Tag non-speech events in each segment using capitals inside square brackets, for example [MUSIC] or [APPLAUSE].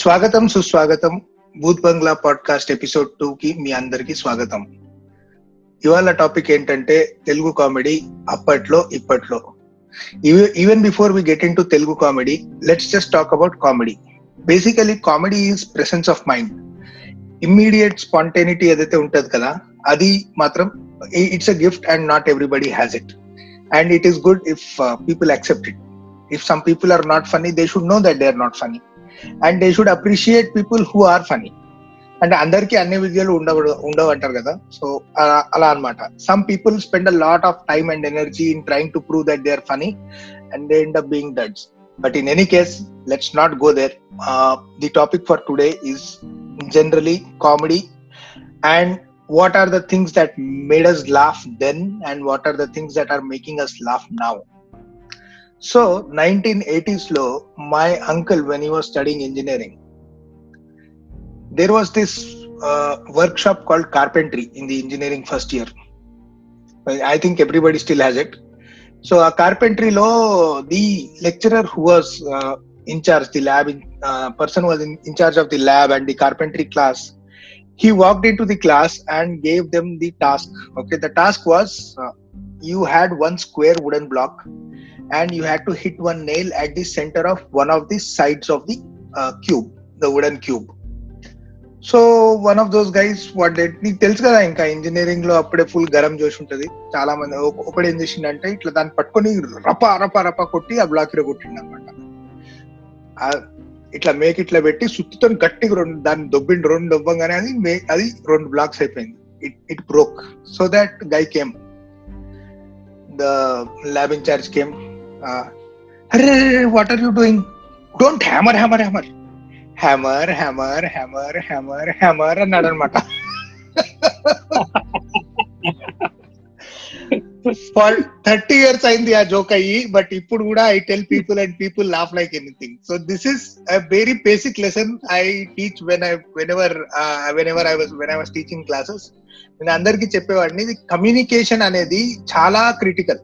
స్వాగతం సుస్వాగతం Bhoot Bangla podcast episode two కి మీ అందరికీ స్వాగతం ఇవాళ టాపిక్ ఏంటంటే తెలుగు కామెడీ అప్పట్లో ఇప్పట్లో even before we get into Telugu comedy let's just talk about comedy basically comedy is presence of mind immediate spontaneity ఏదైతే ఉంటుంది కదా అది మాత్రం it's a gift and not everybody has it and it is good if people accept it if some people are not funny they should know that they are not funny and they should appreciate people who are funny అంటే అందరికీ అన్ని విద్యలు ఉండవు ఉండవు అంటారు కదా so అలా అనమాట some people spend a lot of time and energy in trying to prove that they are funny and they end up being that's but in any case let's not go there the topic for today is generally comedy and what are the things that made us laugh then and what are the things that are making us laugh now so 1980s low, my uncle, when he was studying engineering, there was this uh, workshop called carpentry in the engineering first year. I think everybody still has it. So a carpentry law, the lecturer who was uh, in charge, the lab uh, person was in charge of the lab and the carpentry class. He walked into the class and gave them the task. Okay, the task was you had one square wooden block and you had to hit one nail at the center of one of the sides of the uh, cube, the wooden cube. So one of those guys what did నీకు తెలుసు కదా ఇంకా engineering లో అప్పుడే full garam జోష్ ఉంటుంది చాలా మంది ఒకడు ఏం చేసిండంటే ఇట్లా దాన్ని పట్టుకొని రప రప రప కొట్టి ఆ బ్లాక్ లో కొట్టిండు అనమాట ఇట్లా మేక్ ఇట్లా పెట్టి సుత్తితో గట్టిగా రెండు దాన్ని దొబ్బిండు రెండు దొబ్బంగానే అది మే అది రెండు బ్లాక్స్ అయిపోయింది it it broke so that guy came the lab in charge came అరే what are you doing don't hammer hammer hammer hammer hammer hammer hammer hammer అన్నాడు అనమాట థర్టీ ఇయర్స్ అయింది ఆ జోక్ అయ్యి బట్ ఇప్పుడు కూడా I tell people and people laugh like anything so this is a very basic lesson I teach when I whenever whenever I was when I was teaching classes నేను అందరికీ చెప్పేవాడిని communication అనేది చాలా critical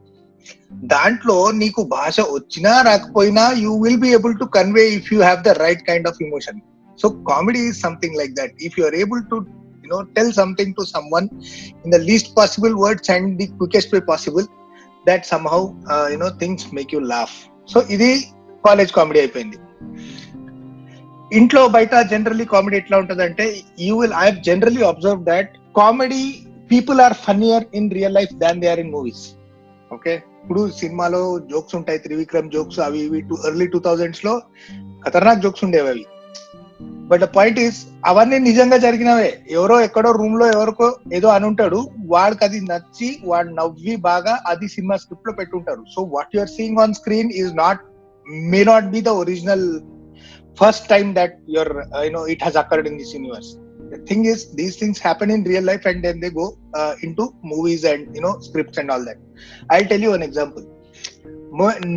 దాంట్లో నీకు భాష వచ్చినా రాకపోయినా you will be able to convey if you have the right kind of emotion so comedy is something like that if you are able to you know tell something to someone in the least possible words and the quickest way possible that somehow you know things make you laugh so ఇది college comedy అయిపోయింది ఇంట్లో బయట generally comedy ఎట్లా ఉంటుంది అంటే you will I generally observe that comedy people are funnier in real life than they are in movies okay ఇప్పుడు సినిమాలో jokes ఉంటాయి త్రివిక్రమ్ జోక్స్ అవి ఇవి టూ ఎర్లీ టూ థౌజండ్స్ లో ఖతర్నాక్ జోక్స్ ఉండేవి అవి బట్ పాయింట్ ఇస్ అవన్నీ నిజంగా జరిగినవే ఎవరో ఎక్కడో రూమ్ లో ఎవరికో ఏదో అని ఉంటాడు వాడికి అది నచ్చి వాడు నవ్వి బాగా అది సినిమా స్క్రిప్ట్ లో పెట్టుంటారు so what you're seeing on screen is not may not be the original first time that your you know it has occurred in this universe the is is these things happen in real life and then they go uh, into movies and you know scripts and all that i'll tell you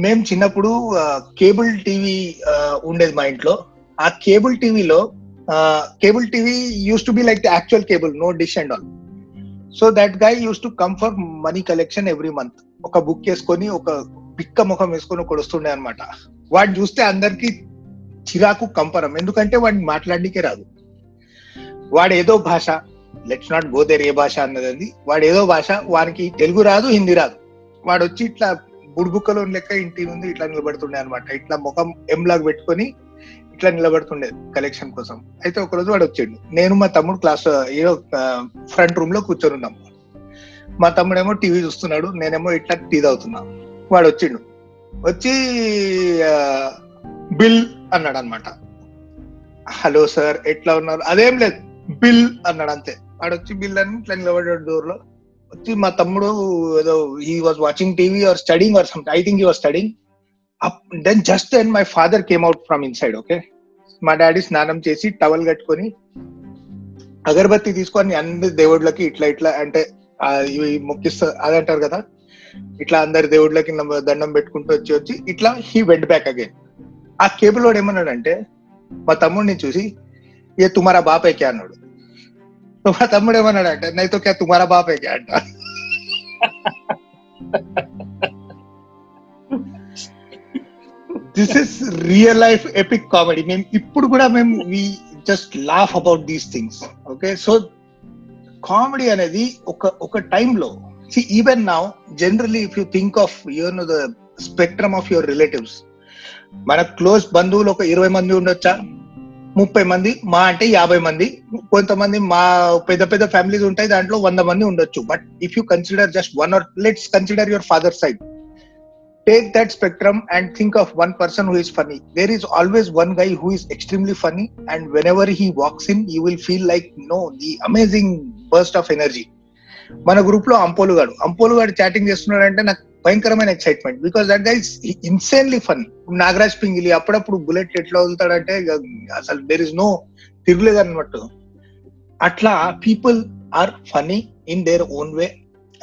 మేము చిన్నప్పుడు cable TV ఉండేది మా ఇంట్లో ఆ cable టీవీలో cable TV used to be like the actual cable no dish and all so that guy used to come for money collection every month ఒక book చేసుకొని ఒక పిక్క ముఖం వేసుకొని ఒకటి వస్తుండే అనమాట వాడు చూస్తే అందరికి చిరాకు కంపరం ఎందుకంటే వాడిని మాట్లాడడానికి రాదు వాడు ఏదో భాష లెట్స్ నాట్ గోదేర్ ఏ భాష అన్నదండి వాడు ఏదో భాష వానికి తెలుగు రాదు హిందీ రాదు వాడు వచ్చి ఇట్లా బుడ్బుక్కలో లెక్క ఇంటి ముందు ఇట్లా నిలబడుతుండే అనమాట ఇట్లా ముఖం ఎంలాగ్ పెట్టుకొని ఇట్లా నిలబడుతుండే కలెక్షన్ కోసం అయితే ఒకరోజు వాడు వచ్చిండు నేను మా తమ్ముడు క్లాస్ ఏదో ఫ్రంట్ రూమ్ లో కూర్చొని ఉన్నాం మా తమ్ముడేమో టీవీ చూస్తున్నాడు నేనేమో ఇట్లా టీ తాగుతున్నా వాడు వచ్చిండు వచ్చి బిల్ అన్నాడు అనమాట హలో సార్ ఎట్లా ఉన్నారు అదేం లేదు బిల్ అన్నాడు అంతే ఆడొచ్చి బిల్ అని ఇట్లా నిలబడ్డాడు డోర్ లో వచ్చి మా తమ్ముడు ఏదో he was watching TV or studying or some I think he was studying then just then my father came out from inside okay మా డాడీ స్నానం చేసి టవల్ కట్టుకొని అగరబత్తి తీసుకొని అన్ని దేవుళ్ళకి ఇట్లా ఇట్లా అంటే ఇవి మొక్కిస్తా అది అంటారు కదా ఇట్లా అందరి దేవుళ్ళకి దండం పెట్టుకుంటూ వచ్చి వచ్చి ఇట్లా హీ వెంట్ బ్యాక్ అగైన్ ఆ కేబుల్ వాడు ఏమన్నాడంటే మా తమ్ముడిని చూసి ఏ తుమారా బాపైకే అన్నాడు तो बात अमड़े मन अड्डा नहीं तो क्या तुम्हारा बाप है क्या अड्डा this is real life epic comedy ma'am इप्पुड़ गुड़ा ma'am we just laugh about these things okay so comedy अने time low see even now generally if you think of you know the spectrum of your relatives मैं close बंधु इरवे मंदिर उड़ा ముప్పై మంది మా అంటే యాభై మంది కొంతమంది మా పెద్ద పెద్ద ఫ్యామిలీస్ ఉంటాయి దాంట్లో వంద మంది ఉండొచ్చు but if you consider just one or let's consider your father side take that spectrum and think of one person who is funny there is always one guy who is extremely funny and whenever he walks in you will feel like no the amazing burst of energy మన group లో అంపోలుగాడు అంపోలుగాడు chatting చేస్తున్నాడు అంటే నాకు భయంకరమైన excitement because that guy's insanely fun Nagaraj Pingili అప్పుడప్పుడు bullet ఎట్లా వదులుతాడంటే అసలు దేర్ ఇస్ నో తిరుగులేదు అన్నట్టు అట్లా people are funny in their own way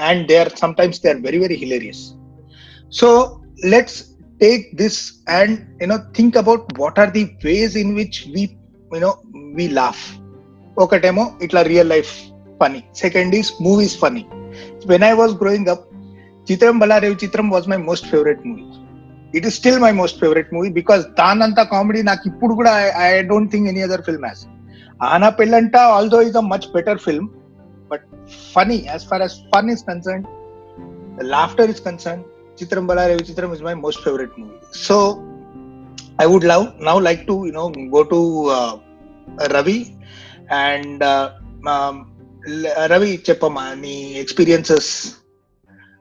and they are sometimes they are very very hilarious so let's take this and you know think about what are the ways in which we you know we laugh ఒకటేమో ఇట్లా real life funny second is movies funny when I was growing up Chitram Bhalare Chitram was my most favourite movie it is still my most favourite movie because దానంతా comedy నాకు ఇప్పుడు కూడా I don't think any other film as Ahana Pellanta although is a much better film but funny as far as fun is concerned laughter is concerned Chitram Bhalarevi Chitram is my most favourite movie so I would love now like to you know go to Ravi and Ravi చెప్పమ్మా నీ experiences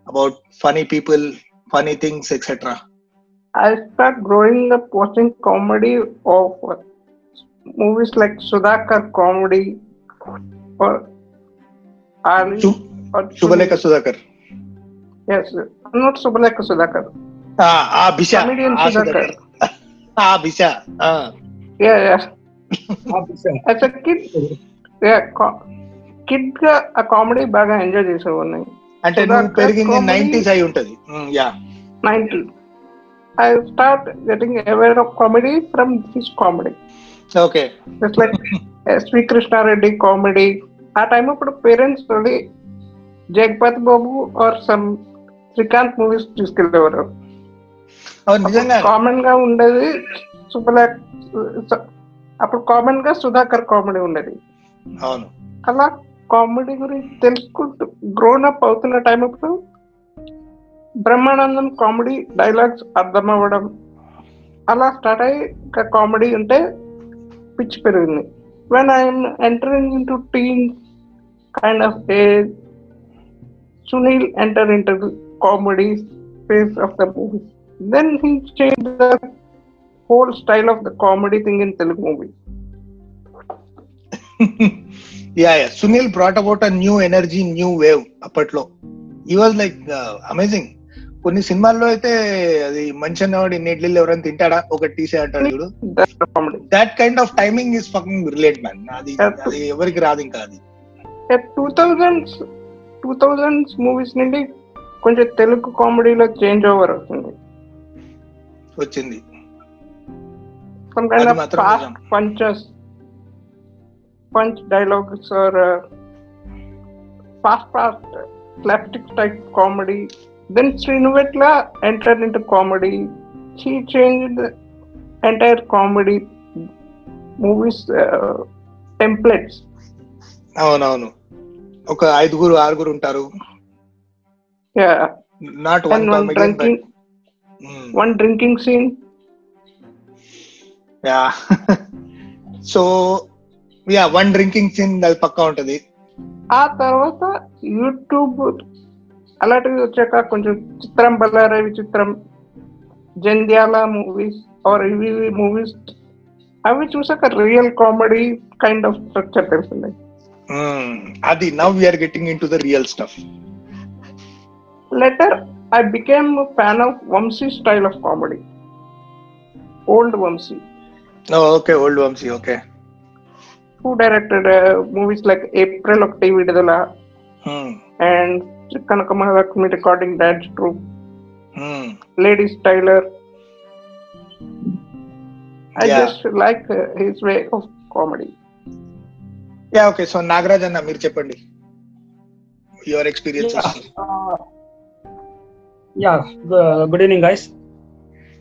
about funny people, funny things, etc. I start growing up watching comedy of uh, movies like Sudhakar comedy or Ali Shu- or Subhalekha Sudhakar Yes, not Subhalekha Sudhakar. ఆ బిష Comedian ఆ Sudhakar. Sudhakar [LAUGHS] ఆ బిష Yeah, yeah. As a kid, yeah, co- kid గా ఆ comedy బాగా enjoy చేసేవాడిని అంటే నువ్వు పెరిగింది నైన్టీస్ అయి ఉంటది ya ninety I start getting aware of comedy from this comedy okay it's like Krishna Reddy comedy ఆ టైం ఇప్పుడు పేరెంట్స్ తోటి Jagapathi Babu or some Srikanth movies తీసుకెళ్ళేవారు common గా ఉండేది సుబ్బలా అప్పుడు కామన్ గా సుధాకర్ కామెడీ ఉండేది అలా కామెడీ గురించి తెలుసుకుంటూ గ్రోన్ అప్ అవుతున్న టైం అప్పుడు బ్రహ్మానందం కామెడీ డైలాగ్స్ అర్థం అవ్వడం అలా స్టార్ట్ అయ్యి ఇంకా కామెడీ ఉంటే పిచ్చి పెరిగింది when I'm entering into teen kind of age Sunil enter into comedy phase of the movies then he change the whole style of the comedy thing in Telugu movie yeah Sunil brought about a new energy new wave అప్పట్లో ఈ was like amazing కొన్ని సినిమాల్లో అయితే అది మంచి అన్నవాడు ఇన్ని ఎవరైనా తింటాడా ఒకటి తీసే అంటాడు that kind of timing is fucking relate man అది అది ఎవరికి రాదు ఇంకా అది two thousands two thousands movies నుండి కొంచెం తెలుగు కామెడీలో చేంజ్ ఓవర్ వచ్చింది వచ్చింది punch dialogues or fast fast slapstick type comedy then Sreenu Vaitla enter in comedy she change entire comedy movies templates అవునవును ఒక ఐదుగురు ఆరుగురు ఉంటారు one drinking scene ya so ya one drinking scene అది పక్క ఉంటది ఆ తర్వాత యూట్యూబ్ అలాంటివి వచ్చాక కొంచెం చిత్రం బల్లారవి చిత్రం జంధ్యాల మూవీస్ ఆర్ ఇవి మూవీస్ అవి చూసాక real comedy kind of structure తెలిసింది అది now we're getting in to the real stuff later I became fan of Vamsi style of comedy old Vamsi okay old Vamsi okay Who directed movies like April ఒకటి విడుదల and Kanaka Mahalakshmi recording dance troupe ladies tailor I Yeah. Just like his way of comedy yeah okay so Nagaraj అన్న మీరు చెప్పండి your experiences Yeah. Uh, yeah. Good, good evening, guys.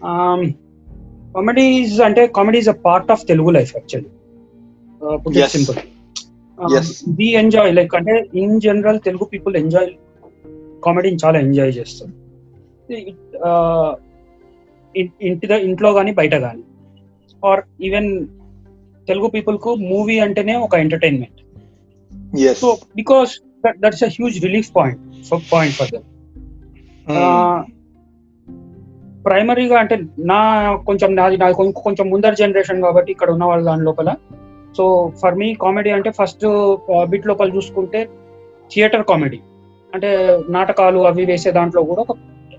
Um, comedies అంటే comedy is a part of Telugu life actually uh, put yes. Um, అంటే in general Telugu people enjoy కామెడీని చాలా enjoy చేస్తారు uh, ఇంటి ఇంట్లో కానీ బయట కానీ ఆర్ ఈవెన్ తెలుగు పీపుల్ కు మూవీ అంటేనే ఒక entertainment so because that's huge relief point point for them ప్రైమరీగా అంటే నా కొంచెం నాది నాది కొంచెం ముందర జనరేషన్ కాబట్టి ఇక్కడ ఉన్న వాళ్ళ దాని లోపల సో ఫర్ మీ కామెడీ అంటే ఫస్ట్ బిట్ లోపల చూసుకుంటే థియేటర్ కామెడీ అంటే నాటకాలు అవి వేసే దాంట్లో కూడా ఒక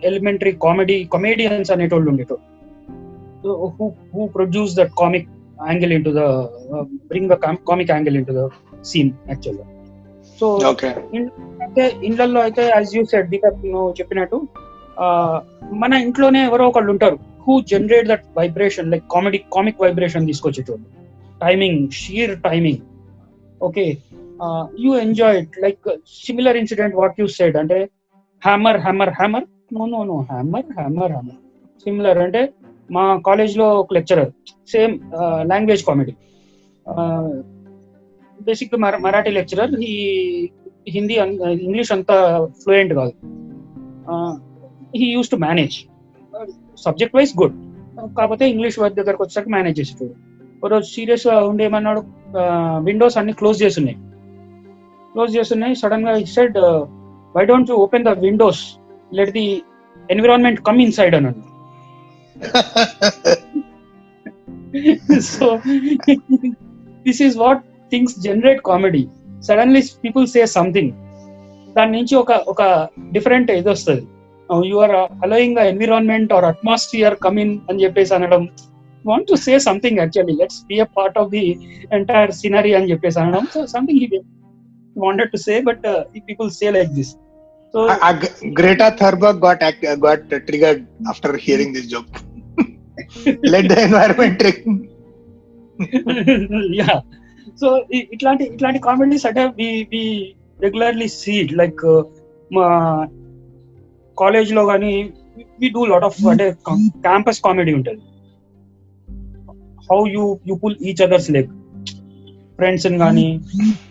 ఎలిమెంటరీ కామెడీ కామెడియన్స్ అనేటోళ్ళు ఉండేటోళ్ళు who who produce that comic angle in to the bring the comic angle in to the scene యాక్చువల్గా సో అంటే ఇండ్లలో అయితే యాజ్ యూ సెడ్ దీపక్ నువ్వు చెప్పినట్టు మన ఇంట్లోనే ఎవరో ఒకళ్ళు ఉంటారు who generate that vibration like comedy comic vibration తీసుకొచ్చేటోళ్ళు timing sheer timing okay you enjoy like similar incident what you side అంటే hammer hammer hammer no no no hammer hammer hammer similar అంటే మా కాలేజ్లో ఒక lecturer same language comedy basic Marathi lecturer ఈ Hindi English అంత fluent కాదు he used to manage subject wise good కాకపోతే English work దగ్గరకు వచ్చాక మేనేజ్ చేసేటోడు ఒకరోజు సీరియస్ గా ఉండి ఏమన్నాడు విండోస్ అన్ని క్లోజ్ చేస్తున్నాయి క్లోజ్ చేస్తున్నాయి సడన్ గా it side why don't you open the windows let the environment come inside అని so this is what things generate comedy suddenly people say something దాని నుంచి ఒక ఒక డిఫరెంట్ ఇది వస్తుంది you are allowing the environment or atmosphere come in అని చెప్పేసి అనడం Want to say something actually let's be a part of the entire scenery అని చెప్పేసి అనడం so something he wanted to say but people say like this so Greta Thunberg got act, got triggered after hearing this joke. [LAUGHS] Let the environment trick. [LAUGHS] Yeah so ఇట్లాంటి ఇట్లాంటి comedies అంటే we we regularly see like మా college లో కానీ we do lot of అంటే campus comedy ఉంటుంది How you you pull each others leg friends కానీ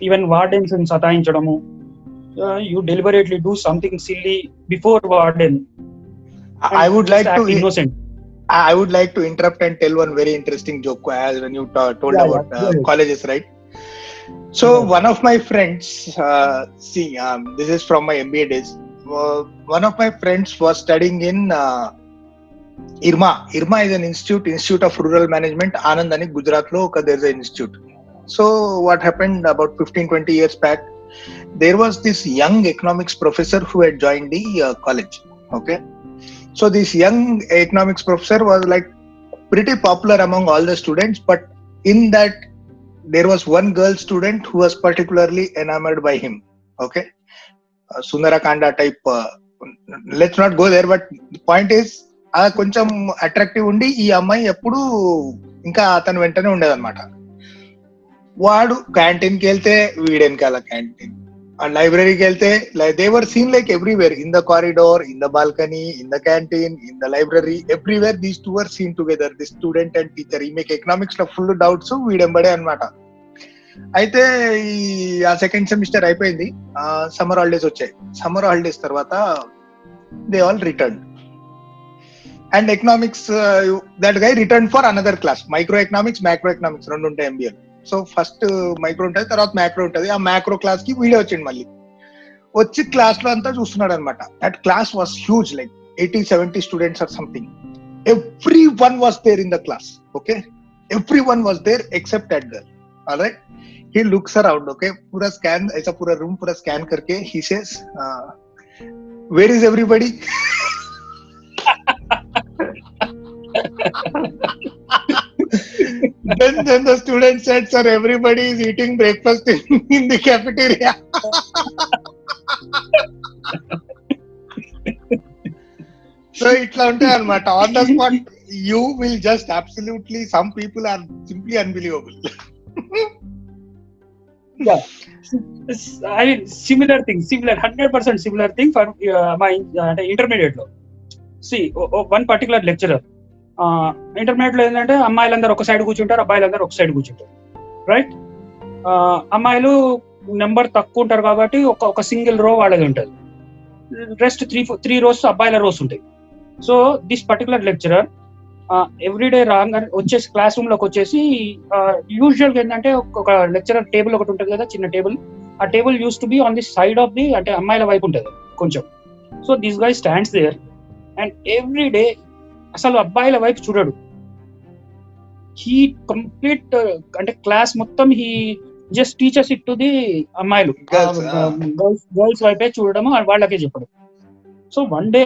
even wardens సతాయించడము you deliberately do something silly before warden I would like to innocent I would like to interrupt and tell one very interesting joke as when you ta- told Yeah, about yeah, uh, yeah. colleges, right? So Yeah. one of my friends, uh, see, um, this is from my MBA days. Uh, one of my friends was studying in uh, IRMA. IRMA is an institute, Institute of Rural Management, Anandani, Gujarat lo, there is an institute. So what happened about 15, 20 years back, there was this young economics professor who had joined the uh, college. Okay. So this young economics professor was like pretty popular among all the students, but in that there was one girl student who was particularly enamored by him. Okay. Uh, type. Uh, let's not go there, but the point is అది కొంచెం attractive ఉండి ఈ అమ్మాయి ఎప్పుడు ఇంకా అతను వెంటనే ఉండేదన్నమాట వాడు క్యాంటీన్కి వెళ్తే వెనకాల క్యాంటీన్ లైబ్రరీకి వెళ్తే they were seen like everywhere in the corridor in the balcony in the canteen in the library everywhere these two are seen together the student and teacher మీకు ఎకనామిక్స్ లో ఫుల్ డౌట్స్ వీడెంబడే అనమాట అయితే ఈ ఆ second semester అయిపోయింది summer holidays వచ్చాయి summer holidays తర్వాత they all return and economics that guy return for another class micro economics macro economics రెండు ఉంటాయి ఎంబీఏ సో ఫస్ట్ మైక్రో ఉంటుంది తర్వాత మ్యాక్రో ఉంటుంది ఆ మ్యాక్రో క్లాస్ కి వీడియో వచ్చింది మళ్ళీ వచ్చి క్లాస్ లో అంతా చూస్తున్నాడు అనమాట that class was huge like eighty seventy students or something everyone was there in the class okay everyone was there except that girl all right he looks around okay pura scan aisa pura room pura scan karke he says uh, where is everybody then, then the student said, Sir, everybody is eating breakfast in, the cafeteria. so it's unta on the spot. You will just absolutely, some people are simply unbelievable. yeah. I mean, similar thing, similar, 100% similar thing for uh, my uh, intermediate law. See one particular lecturer intermediate లో ఏంటంటే అమ్మాయిలందరూ ఒక side కూర్చుంటారు అబ్బాయిలందరూ ఒక side కూర్చుంటారు right అమ్మాయిలు number తక్కువ ఉంటారు కాబట్టి ఒక ఒక సింగిల్ రో వాళ్ళది ఉంటుంది రెస్ట్ త్రీ త్రీ రోస్ అబ్బాయిల రోస్ ఉంటాయి so this particular lecturer everyday wrong వచ్చేసి క్లాస్ రూమ్ లోకి వచ్చేసి యూజువల్గా ఏంటంటే ఒక లెక్చరర్ టేబుల్ ఒకటి ఉంటుంది కదా చిన్న టేబుల్ ఆ table used to be on the side of the అంటే అమ్మాయిల వైపు ఉంటుంది కొంచెం so this guy stands there and every day అసలు అబ్బాయిల వైపు చూడడు హీ కంప్లీట్ అంటే క్లాస్ మొత్తం he just teachers it to the అమ్మాయిలు గర్ల్స్ um, ah. వైపే చూడడము వాళ్ళకే చెప్పడు so one day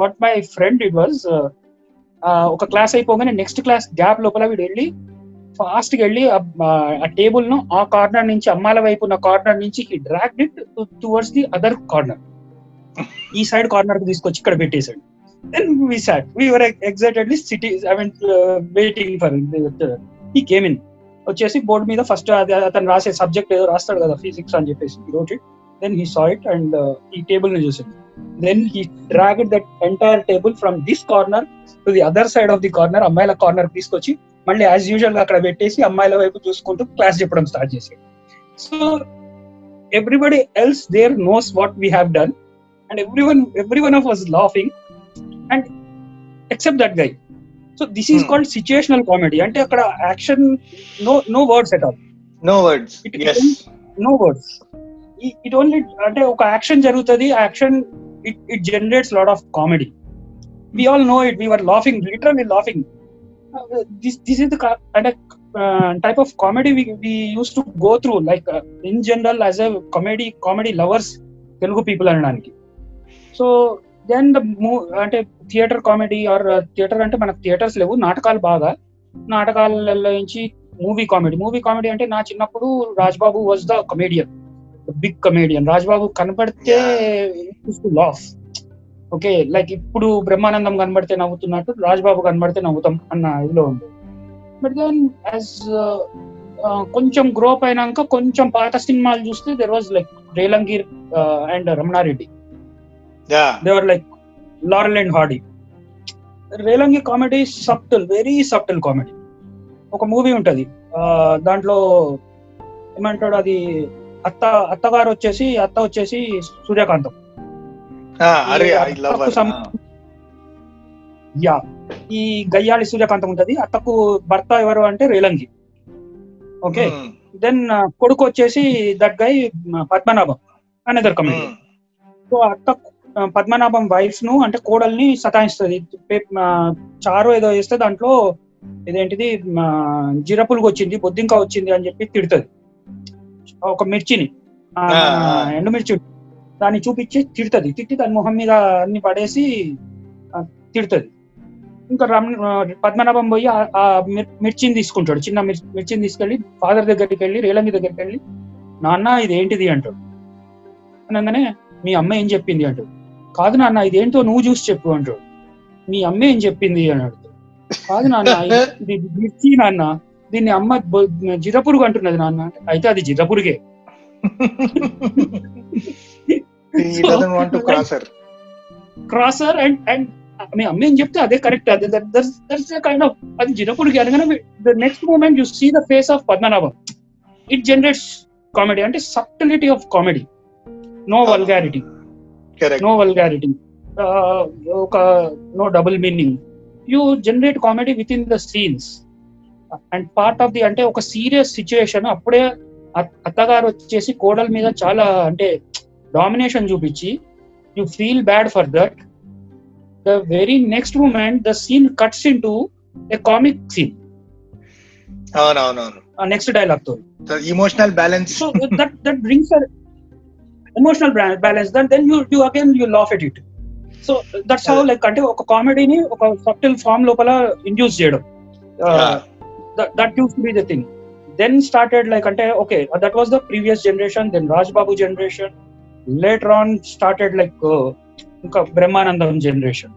what my friend it was ఒక క్లాస్ అయిపోగానే నెక్స్ట్ క్లాస్ గ్యాప్ లోపల వీడు వెళ్ళి ఫాస్ట్ వెళ్ళి ఆ టేబుల్ ను ఆ కార్నర్ నుంచి అమ్మాయిల వైపు ఉన్న కార్నర్ నుంచి he dragged it towards the other corner ఈ సైడ్ కార్నర్ తీసుకొచ్చి ఇక్కడ పెట్టేశాడు Then we sat. We were excitedly sitting, I mean, uh, waiting for him. He came in. వచ్చేసి బోర్డు మీద ఫస్ట్ అతను రాసే సబ్జెక్ట్ ఏదో రాస్తాడు కదా ఫిజిక్స్ అని చెప్పేసి wrote it then he saw it and ఈ టేబుల్ ని చూసాడు then he drag that entire table from this corner to the other side of the corner అమ్మాయిల కార్నర్ తీసుకొచ్చి మళ్ళీ యాజ్ యూజువల్ అక్కడ పెట్టేసి అమ్మాయిల వైపు చూసుకుంటూ క్లాస్ చెప్పడం స్టార్ట్ చేసాడు so everybody else there knows what we have done and every one every one of was laughing and except that guy so this is called situational comedy అంటే అక్కడ action no no words at all no words no words it only అంటే ఒక action జరుగుతుంది action it it generates lot of comedy we all know it we're laughing literally laughing this this is అంటే type of comedy we used to go through like in general as a comedy comedy lovers Telugu people అనడానికి so then the అంటే theatre comedy or theatre అంటే మనకు theatres లేవు నాటకాలు బాగా నాటకాలలో నుంచి మూవీ కామెడీ మూవీ కామెడీ అంటే నా చిన్నప్పుడు Rajbabu was the comedian big comedian Rajbabu కనబడితే లాఫ్ ఓకే లైక్ ఇప్పుడు బ్రహ్మానందం కనబడితే నవ్వుతున్నట్టు రాజ్బాబు కనబడితే నవ్వుతాం అన్న ఇదిలో ఉంది బట్ దెన్ యాజ్ కొంచెం గ్రోప్ అయినాక కొంచెం పాత సినిమాలు చూస్తే there was like రేలంగీర్ and Ramana Reddy Yeah. They were like Laurel and Hardy. Relangi comedy subtle very subtle comedy ఒక మూవీ ఉంటది దాంట్లో ఏమంటాడు అది అత్త అత్తగారు వచ్చేసి అత్త వచ్చేసి సూర్యకాంతం యా ఈ గయ్యాళి సూర్యకాంతం ఉంటది అత్తకు భర్త ఎవరు అంటే రేలంగి ఓకే దెన్ hmm. కొడుకు వచ్చేసి that guy Padmanabham another comedy so అత్త పద్మనాభం వైఫ్ ను అంటే కోడల్ని సతాయిస్తుంది చారు ఏదో వేస్తే దాంట్లో ఇదేంటిది జీరపులుగు వచ్చింది బొద్దింక వచ్చింది అని చెప్పి తిడుతుంది ఒక మిర్చిని ఎండుమిర్చి దాన్ని చూపించి తిడుతుంది తిట్టి దాని మొహం మీద అన్ని పడేసి తిడుతుంది ఇంకా రమ్ పద్మనాభం పోయి ఆ మిర్చిని తీసుకుంటాడు చిన్న మిర్చిని తీసుకెళ్లి ఫాదర్ దగ్గరికి వెళ్ళి రేలంగి దగ్గరికి వెళ్ళి నాన్న ఇది ఏంటిది అంటాడు అనగానే మీ అమ్మ ఏం చెప్పింది అంటాడు కాదు నాన్న ఇదేంటో నువ్వు చూసి చెప్పు అంటాడు మీ అమ్మే ఏం చెప్పింది అని అడుగుతాడు కాదు నాన్న మిర్చి నాన్న దీన్ని అమ్మ జిరపురుగు అంటున్నది నాన్న అయితే అది జిరపురుగే క్రాసర్ అండ్ అండ్ మీ అమ్మ ఏం చెప్తే అదే కరెక్ట్ అదే కైండ్ ఆఫ్ అది జిరపురుగే అనగానే the next moment you see the face of Padmanabham it generates comedy అంటే subtlety of comedy no vulgarity no vulgarity uh, ఒక no double meaning you generate comedy within the scenes and part of the అంటే ఒక serious situation అప్పుడే అత్తగారు వచ్చేసి కోడల మీద చాలా అంటే డామినేషన్ చూపించి you feel bad for that the very next moment the scene cuts in to comic scene అవునవునవును నెక్స్ట్ డైలాగ్ తో emotional balance that that brings emotional balance then then you you again you laugh at it so that's how like అంటే ఒక కామెడీని ఒక subtle form లోపల induce చేయడం that used be the thing then started like అంటే okay that was the previous generation then Raj Babu generation later on started like ఇంకా Brahmanandam generation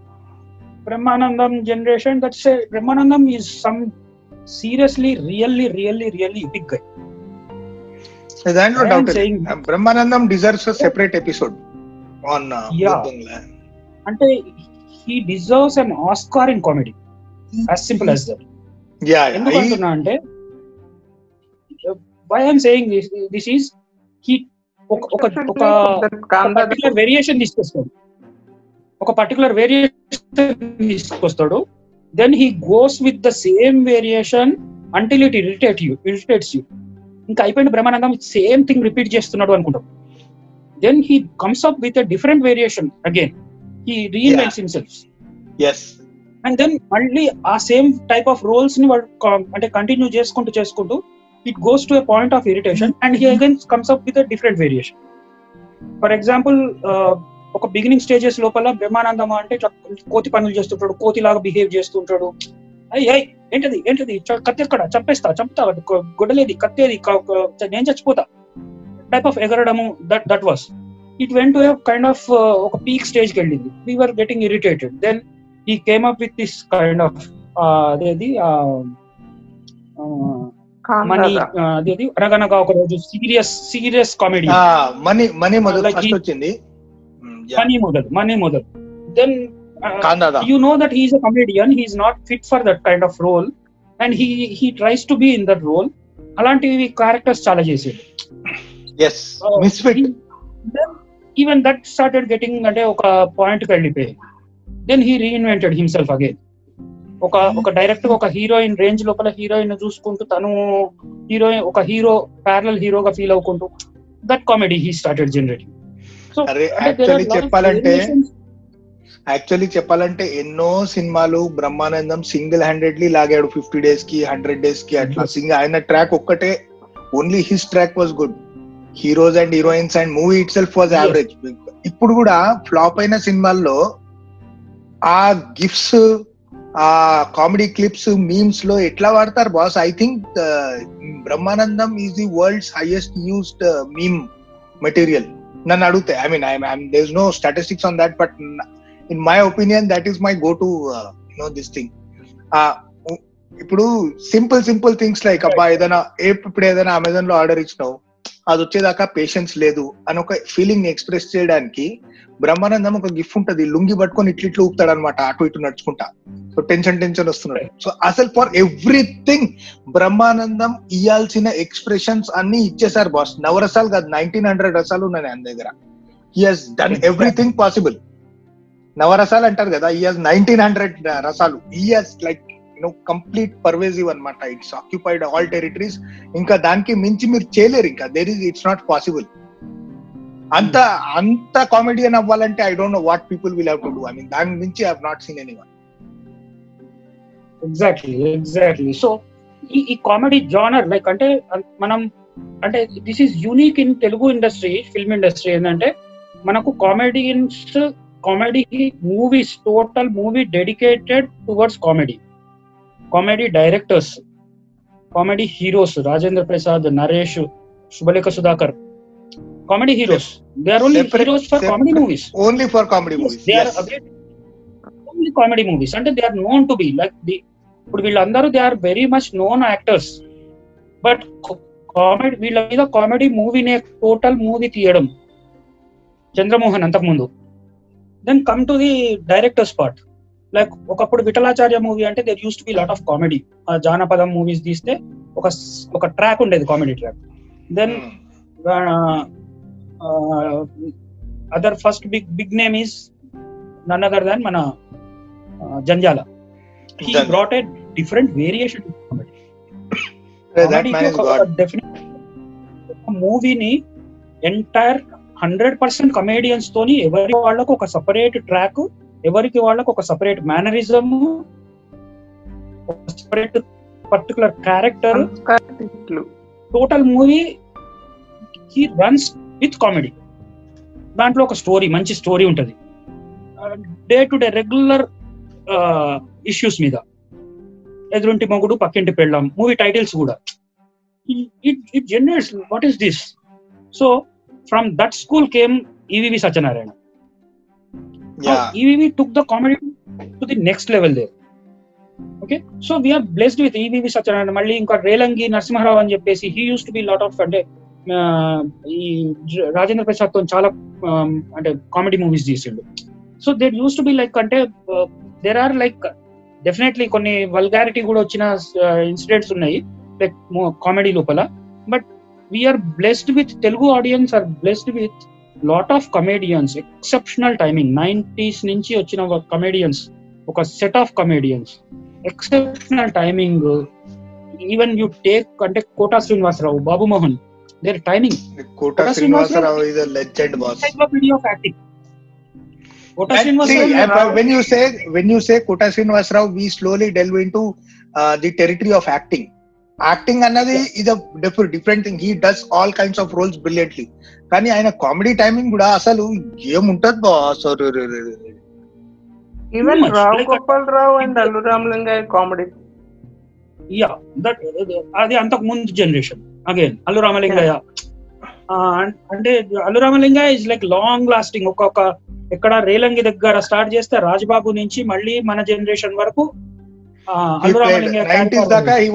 Brahmanandam generation that's Brahmanandam is some seriously really really really big guy Brahmanandam deserves separate episode on అంటే he deserves an Oscar in comedy as simple as that yeah అంటే why I'm saying this is he ఒక particular variation తీసుకొస్తాడు ఒక particular variation తీసుకొస్తాడు then he goes with the same variation until it irritate you irritates you ఇంకా అయిపోయిన Brahmanandam same thing repeat చేస్తున్నాడు అనుకుంటాం then he comes up with different variation again he reinvents himself and then మళ్ళీ ఆ same type of roles ని అంటే continue చేసుకుంటూ చేసుకుంటూ it goes to point of irritation and he again comes up with different variation for example ఒక beginning stages లోపల బ్రహ్మానందం అంటే కోతి పనులు చేస్తుంటాడు కోతి లాగా బిహేవ్ చేస్తుంటాడు అయ్యి ఏంటది ఏంటది కత్తి ఎక్కడ చంపేస్తా చంపుతా గొడలేది కత్తేది నేను చచ్చిపోతా type of ఎగరడము that that was it went to kind of ఒక పీక్ స్టేజ్ కి వెళ్ళింది we're getting irritated then he came up with this kind of అదేది మనీ అదేది అనగనగా ఒక రోజు serious serious comedy money money మొదలు మనీ మొదలు మనీ మొదలు then Uh, you know that he is a comedian. He is not fit for that kind of role, and he he tries to be in that role. అలాంటివి characters చాలా చేసాడు as misfit even that started getting అంటే ఒక point కి వెళ్ళిపోయి then he reinvented himself again ఒక ఒక direct ఒక హీరోయిన్ రేంజ్ లోపల హీరోయిన్ చూసుకుంటూ తను హీరోయిన్ ఒక హీరో ప్యారల్ హీరోగా feel అవుకుంటూ that comedy he started generating so చెప్పాలంటే యాక్చువల్లీ చెప్పాలంటే ఎన్నో సినిమాలు బ్రహ్మానందం సింగిల్ హ్యాండెడ్లీ లాగాడు ఫిఫ్టీ డేస్ కి హండ్రెడ్ డేస్ కి అట్లా mm-hmm. సింగిల్ ఆయన ట్రాక్ ఒక్కటే only his track was good heroes and heroines and movie itself was average ఇప్పుడు కూడా ఫ్లాప్ అయిన సినిమాల్లో ఆ గిఫ్ట్స్ ఆ కామెడీ క్లిప్స్ మీమ్స్ లో ఎట్లా వాడతారు boss I think Brahmanandam is the world's highest used meme material నన్ను అడిగితే I mean I there's no statistics on that but in my opinion that is my go to know this thing ఇప్పుడు simple simple things like అబ్బా ఏదైనా ఏ ఇప్పుడు ఏదైనా Amazon లో order ఇచ్చినావు అది వచ్చేదాకా పేషెన్స్ లేదు అని ఒక ఫీలింగ్ ని ఎక్స్ప్రెస్ చేయడానికి బ్రహ్మానందం ఒక గిఫ్ట్ ఉంటుంది లుంగి పట్టుకొని ఇట్లు ఇట్లు ఊపుతాడు అనమాట అటు ఇటు నడుచుకుంటా సో టెన్షన్ టెన్షన్ వస్తున్నాడు సో అసలు ఫర్ ఎవ్రీథింగ్ బ్రహ్మానందం ఇయ్యాల్సిన ఎక్స్ప్రెషన్స్ అన్ని ఇచ్చేసారు బాస్ నవరసాలు కాదు నైన్టీన్ హండ్రెడ్ రసాలు ఉన్నాయి ఆయన దగ్గర he has done everything possible నవరసాలు అంటారు కదా ఈ నైన్టీన్ హండ్రెడ్ రసాలు ఈ like you know complete pervasive అనమాట ఇట్స్ ఆక్యుపైడ్ ఆల్ టెరిటరీస్ ఇంకా దానికి మించి మీరు చేయలేరు ఇంకా there is it's not possible అంత అంత కామెడియన్ అవ్వాలంటే I don't know what people will have to do I mean దాని మించి I not seen any one exactly exactly so ఈ కామెడీ జానర్ లైక్ అంటే మనం అంటే this is unique in Telugu industry film industry ఏంటంటే మనకు comedians comedy movies total movie dedicated towards comedy comedy directors comedy heroes Rajendra Prasad Naresh Subhalekha Sudhakar comedy heroes they are only heroes for comedy movies only for comedy movies they are only comedy movies and they are known to be like the ఇప్పుడు వీళ్ళందరూ they are very much known actors but comedy వీళ్ళ మీద comedy మూవీనే total movie తీయడం చంద్రమోహన్ అంతకు ముందు then come to the directors part like ఒకప్పుడు Vithalacharya movie అంటే there use to be lot of comedy ఆ జానపదం మూవీస్ తీస్తే ఒక ఒక ట్రాక్ ఉండేది comedy track then other first big big name is నన్నగర్ దాన్ మన జంజాల బ్రాట్ డిఫరెంట్ వేరియేషన్ మూవీని ఎంటైర్ హండ్రెడ్ పర్సెంట్ కమేడియన్స్ తోని ఎవరి వాళ్ళకు ఒక సపరేట్ ట్రాక్ ఎవరికి వాళ్ళకు ఒక separate mannerism separate particular character total movie he runs with comedy దాంట్లో ఒక స్టోరీ మంచి స్టోరీ ఉంటుంది day to day regular issues మీద ఎదురుంటి మొగుడు పక్కింటి పెళ్ళాం మూవీ టైటిల్స్ కూడా it it generates what is this so from that school came EVV Satyanarayana Yeah. So e EVV took the comedy to the next okay so we are blessed with EVV Satyanarayana మళ్ళీ ఇంకా రేలంగి నరసింహారావు అని చెప్పేసి he use to be lot of అంటే ఈ రాజేంద్ర ప్రసాద్ తో చాలా అంటే comedy movies చేసిండు so there use to be like అంటే దేర్ ఆర్ లైక్ డెఫినెట్లీ కొన్ని వల్గారిటీ కూడా వచ్చిన ఇన్సిడెంట్స్ ఉన్నాయి లైక్ కామెడీ లోపల but We are blessed with Telugu audience are blessed with lot of comedians exceptional timing nineties నుంచి వచ్చిన comedians ఒక set of comedians exceptional timing even you take అంటే Kota Srinivasarao Babu Mohan their timing Kota Srinivasarao is a legend boss encyclopedia of acting Kota And see, Srinivasarao uh, when you say when you say Kota Srinivasarao, we slowly delve into uh, the territory of acting. Acting అన్నది ఇది different different thing he does all kinds of roles brilliantly కానీ ఆయన comedy timing కూడా అసలు ఏముంటది బా అసలు even Rao Gopal Rao and Allu comedy yeah that అది అంతకు ముందు జనరేషన్ అగైన్ అల్లు రామలింగయ్య అంటే Allu Ramalingaiah is like long lasting ఒక్కొక్క ఎక్కడ రేలంగి దగ్గర స్టార్ట్ చేస్తే రాజ్బాబు నుంచి మళ్ళీ మన జనరేషన్ వరకు నైన్టీస్ దాకా he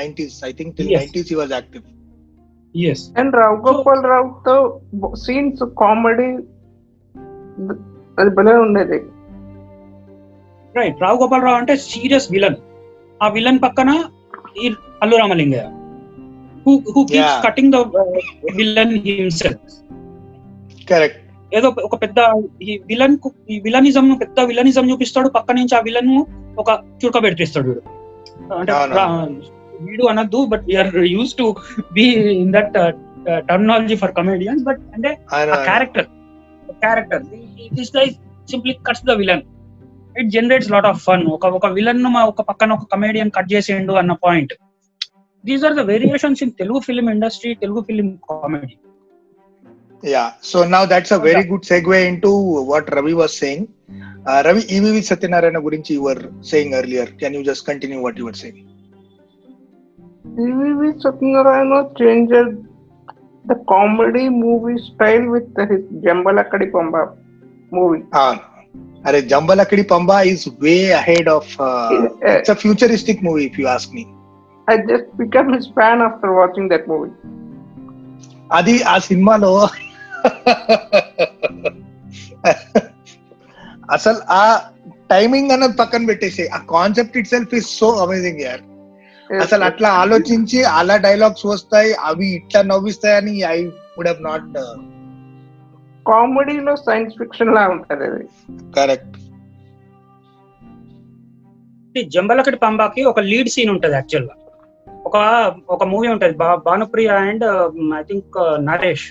nineties I think nineties he and Rao Rao తో సీన్స్ కామెడీ అది భలే ఉండేది రైట్ రావు రావు అంటే సీరియస్ విలన్ ఆ విలన్ పక్కన Allu Ramalingaiah who who keeps cutting the villain himself correct ఏదో ఒక పెద్ద ఈ విలన్ విలనిజం పెద్ద విలనిజం చూపిస్తాడు పక్క నుంచి ఆ విలన్ ఒక చురుక పెట్టిస్తాడు వీడు అంటే వీడు అనద్దు but we are use to be in that terminology for comedians but అంటే character character this guy simply cuts the villain it generates lot of fun ఒక ఒక విలన్ ను ఒక పక్కన ఒక కమేడియన్ కట్ చేసేయండు అన్న point these are the variations in Telugu film industry Telugu film comedy yeah so now that's a very good segue into what ravi was saying Uh, Ravi, EVV Satyanarayana gurinchi you were saying earlier. Can you just continue what you were saying? EVV Satyanarayana changed the comedy movie style with his Jambalakadi Pamba movie Ah, Are Jambalakadi Pamba is way ahead of. Uh, it's a futuristic movie, if you ask me. I just become his fan after watching that movie అది ఆ సినిమాలో [LAUGHS] అసలు ఆ timing అన్నది పక్కన పెట్టేసి ఆ concept it self is so amazing యార్ అసలు అట్లా ఆలోచించి అలా డైలాగ్స్ వస్తాయి అవి ఇట్లా నవ్విస్తాయని ఐ వుడ్ హావ్ నాట్ కామెడీలో సైన్స్ ఫిక్షన్ లా ఉంటది అది కరెక్ట్ జంబలకటి పంబాకి ఒక లీడ్ సీన్ ఉంటది యాక్చువల్ గా ఒక ఒక మూవీ ఉంటది Bhanupriya and I um, think uh, Naresh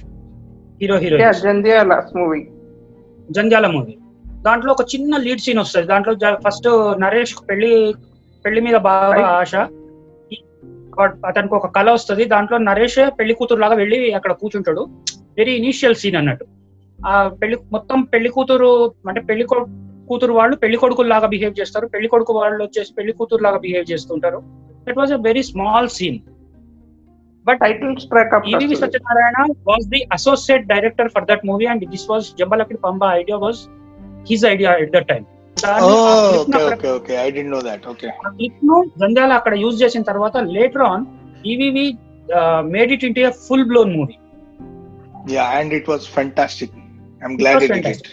hero hero Jandhyala movie Jandhyala movie దాంట్లో ఒక చిన్న లీడ్ సీన్ వస్తుంది దాంట్లో ఫస్ట్ నరేష్ పెళ్లి పెళ్లి మీద బాగా ఆశ అతనికి ఒక కళ వస్తుంది దాంట్లో నరేష్ పెళ్లి కూతురు లాగా వెళ్ళి అక్కడ కూర్చుంటాడు వెరీ ఇనీషియల్ సీన్ అన్నట్టు ఆ పెళ్లి మొత్తం పెళ్లి కూతురు అంటే పెళ్లి కూతురు వాళ్ళు పెళ్లి కొడుకులు లాగా బిహేవ్ చేస్తారు పెళ్లి కొడుకు వాళ్ళు వచ్చేసి పెళ్లి కూతురు లాగా బిహేవ్ చేస్తుంటారు it was a very small scene but title think Satyanarayana was the associate director for that movie and this was జంబలకి Pamba idea was his idea at that time okay okay okay I D know that okay ఇట్ను జంధ్యాల అక్కడ use చేసిన తర్వాత later on EVV made it into full blown movie yeah and it was fantastic I'm glad it did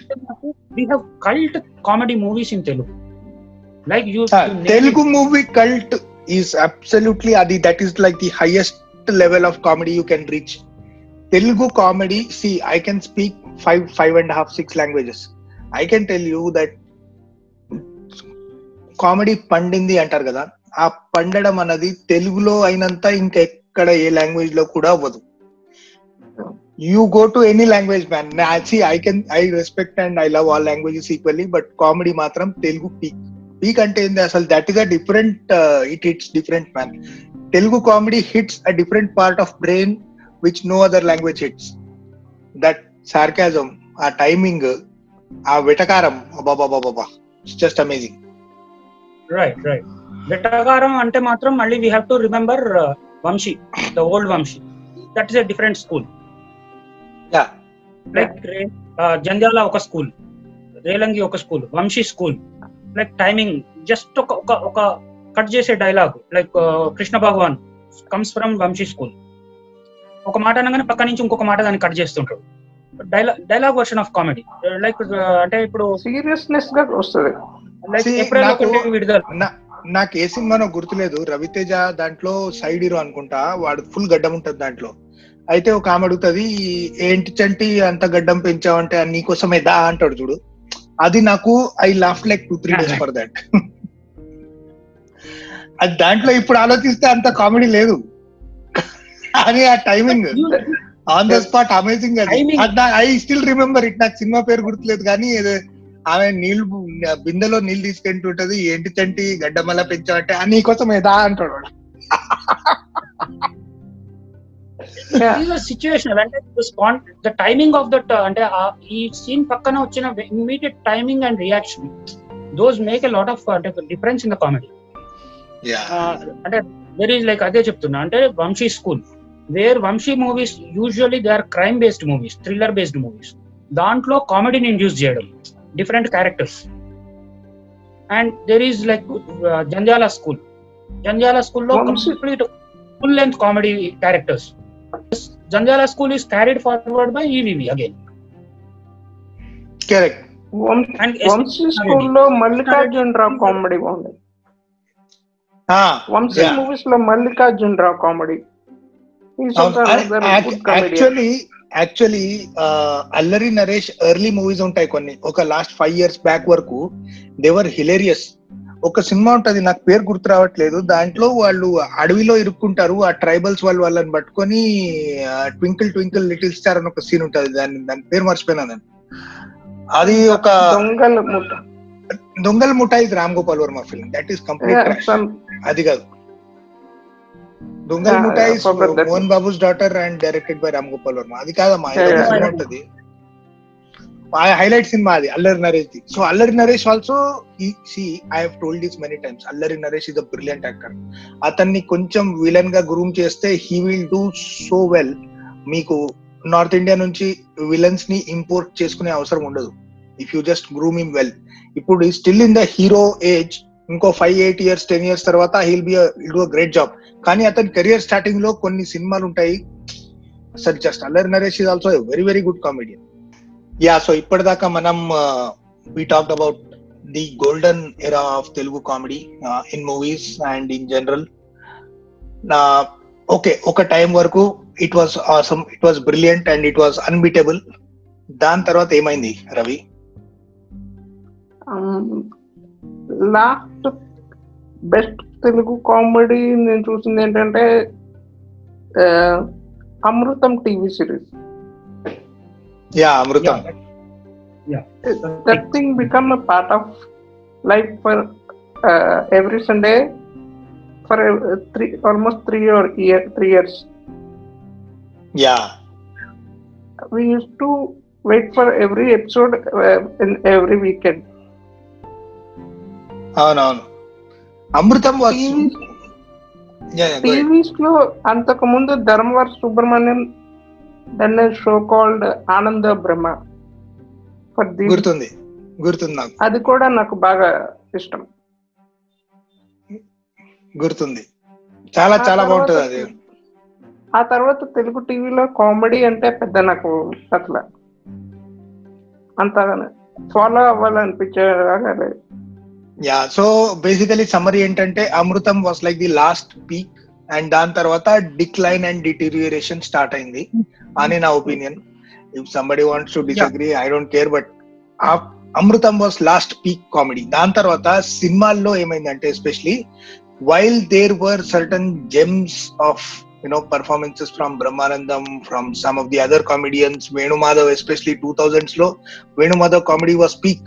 we have cult comedy movies in Telugu like you Telugu movie cult is absolutely అది that is like the highest level of comedy you can reach Telugu comedy see I can speak five five and half six languages I can tell you that comedy పండింది అంటారు కదా ఆ పండడం అన్నది తెలుగులో అయినంత ఇంకా ఎక్కడ ఏ లాంగ్వేజ్ లో కూడా అవ్వదు you go to any language man I can I respect and I love all languages equally but comedy మాత్రం తెలుగు పీక్ పీక్ అంటే ఏంది అసలు that is a different it it's different man Telugu comedy hits a different part of brain which no other language hits that sarcasm ఆ timing ఆ వెటకారం just amazing right right వెటకారం అంటే మాత్రం మళ్ళీ we have to remember Vamsi the old Vamsi that is a different school like Jandhyala ఒక school Relangi ఒక school Vamsi school like timing just ఒక ఒక ఒక కట్ చేసే dialogue like Krishna Bhagavan comes from Vamsi school ఒక మాట అనగానే పక్క నుంచి ఇంకొక మాట దాన్ని కట్ చేస్తుంటాడు dialogue version of comedy like అంటే ఇప్పుడు సీరియస్నెస్ గా వస్తుంది నాకు ఏ సినిమానో గుర్తులేదు రవితేజ దాంట్లో సైడ్ హీరో అనుకుంటా వాడు ఫుల్ గడ్డం ఉంటది దాంట్లో అయితే ఒక ఆమె అడుగుతుంది ఏంటి చంటి అంత గడ్డం పెంచావంటే నీకోసమే దా అంటాడు చూడు అది నాకు I laugh like two three days for that అది దాంట్లో ఇప్పుడు ఆలోచిస్తే అంత కామెడీ లేదు [LAUGHS] అది ఆ timing on the spot amazing I still remember it నాకు సినిమా పేరు గుర్తులేదు కానీ ఆమె నీళ్లు బిందెలో నీళ్లు ఉంటది ఏంటి తంటి గడ్డమల్ల పెంచే నీ కోసం ఏదా అంటాడు సిచ్యువేషన్ [LAUGHS] uh, అంటే టైమింగ్ ఆఫ్ దట్ అంటే ఈ సీన్ పక్కన వచ్చిన immediate timing and reaction those make a lot of అంటే డిఫరెన్స్ ఇన్ ద కామెడీ అంటే వెరీ లైక్ అదే చెప్తున్నా అంటే Vamsi school where Vamsi movies usually they are crime based movies thriller based movies దాంట్లో కామెడీని ఇండ్యూస్ చేయడం different characters and there is like Jandhyala school Jandhyala స్కూల్లో complete full length comedy characters Jandhyala school is carried forward by EVV again Mallikarjun Rao comedy బాగుంది Vamsi movies లో Mallikarjun Rao comedy actually actually Allari Naresh early movies ఉంటాయి కొన్ని ఒక last five years back వరకు they were hilarious ఒక సినిమా ఉంటది నాకు పేరు గుర్తు రావట్లేదు దాంట్లో వాళ్ళు అడవిలో ఇరుక్కుంటారు ఆ ట్రైబల్స్ వాళ్ళు వాళ్ళని పట్టుకొని ట్వింకిల్ ట్వింకిల్ లిటిల్ స్టార్ అని ఒక సీన్ ఉంటది దాని దాని పేరు మర్చిపోయినా అది ఒక దొంగల ముఠాయి Ram Gopal Varma film that is complete అది కాదు దొంగల ముఠాయి Mohan Babu's daughter and directed by Ram Gopal Varma అది కాదమ్మా ఉంటది హైలైట్ సినిమా అది అల్లరి Naresh the so Allari Naresh also see I have told this many times Allari Naresh is a brilliant actor అతన్ని కొంచెం విలన్ గా groom చేస్తే he will do so well మీకు నార్త్ ఇండియా నుంచి విలన్స్ ని import చేసుకునే అవసరం ఉండదు if you just groom him well ఇప్పుడు still in the hero age ఇంకో five eight years ten years తర్వాత he'll be a great job కానీ అతని కెరియర్ స్టార్టింగ్ లో కొన్ని సినిమాలు ఉంటాయి sir just Allari Naresh is also very very good comedian yeah so ఇప్పటిదాకా మనం we talk about the golden era of Telugu comedy in movies and in general నా ఓకే ఒక టైం వరకు it was awesome it was brilliant and it was unbeatable దాని తర్వాత ఏమైంది Ravi um, best Telugu comedy నేను చూసింది ఏంటంటే Amrutham TV series yeah Amrutham that thing become a part of life for every Sunday for three almost three or year three years yeah we used to wait for every episode uh, in every weekend అవునవును Amrutham TVs లో అంతకు ముందు Dharmavara Subrahmanyam then show called Ananda Brahma for గుర్తుంది గుర్తుంది నాకు అది కూడా నాకు బాగా ఇష్టం గుర్తుంది చాలా చాలా బాగుంటుంది అది ఆ తర్వాత తెలుగు టీవీలో కామెడీ అంటే పెద్ద నాకు అసలు అంతగానే ఫాలో అవ్వాలనిపించేలాగా లేదు యా సో బేసికలీ సమ్మరీ ఏంటంటే Amrutham was like the last peak and దాని తర్వాత డిక్లైన్ అండ్ డిటీరియరేషన్ స్టార్ట్ అయింది అని నా opinion if somebody wants to disagree I don't care but Amrutham was last peak comedy దాని తర్వాత సినిమాల్లో ఏమైందంటే especially while there were certain gems of you know performances from Brahmanandam from some of the other comedians Venumadhav especially two thousands లో Venumadhav comedy was peak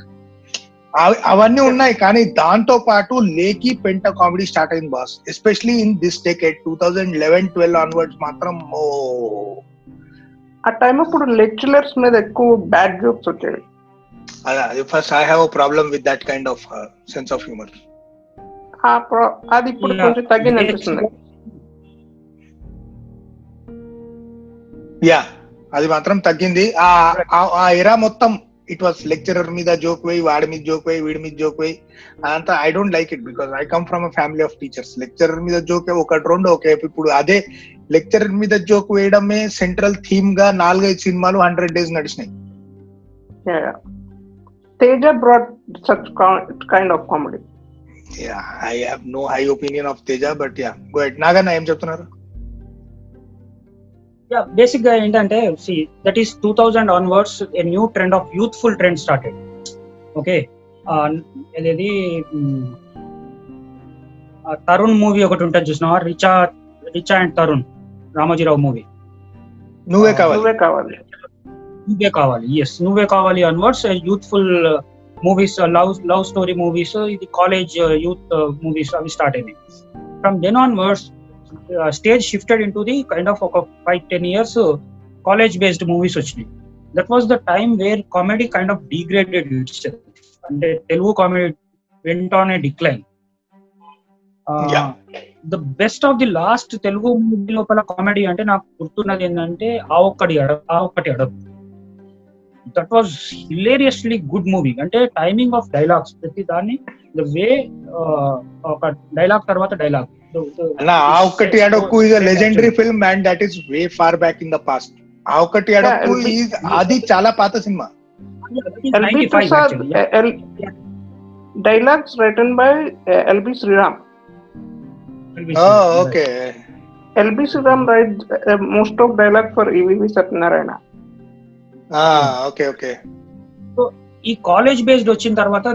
అవన్నీ ఉన్నాయి కానీ దాంతో పాటు లేకి పెంట కామెడీ స్టార్ట్ అయింది boss especially in this decade two thousand eleven twelve onwards మాత్రం ఓ ఆ టైం అప్పుడు లెక్చరర్స్ మీద ఎక్కువ బ్యాడ్ జోక్స్ వచ్చేవి అదే first I have problem with that kind of sense of humour అది ఇప్పుడు కొంచెం తగ్గింది అనిపిస్తుంది యా అది మాత్రం తగ్గింది ఆ ఆ ఎరా మొత్తం ఇట్ వాస్ లెక్చరర్ మీద జోక్ వేయి వాడి మీద జోక్ వేయి వీడి మీద జోక్ వేయి అదంతా I don't like it because I come from a family of teachers lecturer మీద జోక్ ఒకటి రెండు ఓకే ఇప్పుడు అదే లెక్చరర్ మీద జోక్ వేయడమే సెంట్రల్ థీమ్ గా నాలుగైదు సినిమాలు hundred days నడిచినాయి Teja brought such kind of comedy I have no high opinion of Teja but yeah go Naganna ఏం చెప్తున్నారు యా బేసిక్ గా ఏంటంటే see that is two thousand onwards a new trend of youthful trend started okay అదేది Tarun movie ఒకటి ఉంటుంది చూసినావా Richa Richa and Tarun Ramojirao movie Kavali Nuvve Kavali Nuvve Kavali yes Nuvve Kavali onwards youthful movies love love story movies ఇది college youth movies అవి start అయినాయి from then onwards stage shifted into the kind of ఒక five ten years college based movies వచ్చినాయి that was the time where comedy kind of degraded అంటే Telugu comedy went on a decline the best of the last Telugu movie లోపల comedy అంటే నాకు గుర్తున్నది ఏంటంటే ఆ ఒక్కటి ఆ ఒక్కటి అడప్ that was hilariously good movie అంటే టైమింగ్ ఆఫ్ డైలాగ్స్ ప్రతి దాన్ని ద వే ఒక డైలాగ్ తర్వాత డైలాగ్ అన్న Aa Okkati Adakku is legendary film and that is way far back in the past Aa Okkati Adakku అది చాలా పాత cinema dialogues written by LB Sriram okay LB Sriram right most of dialogue for EVV Satyanarayana okay okay ఈ college based వచ్చిన తర్వాత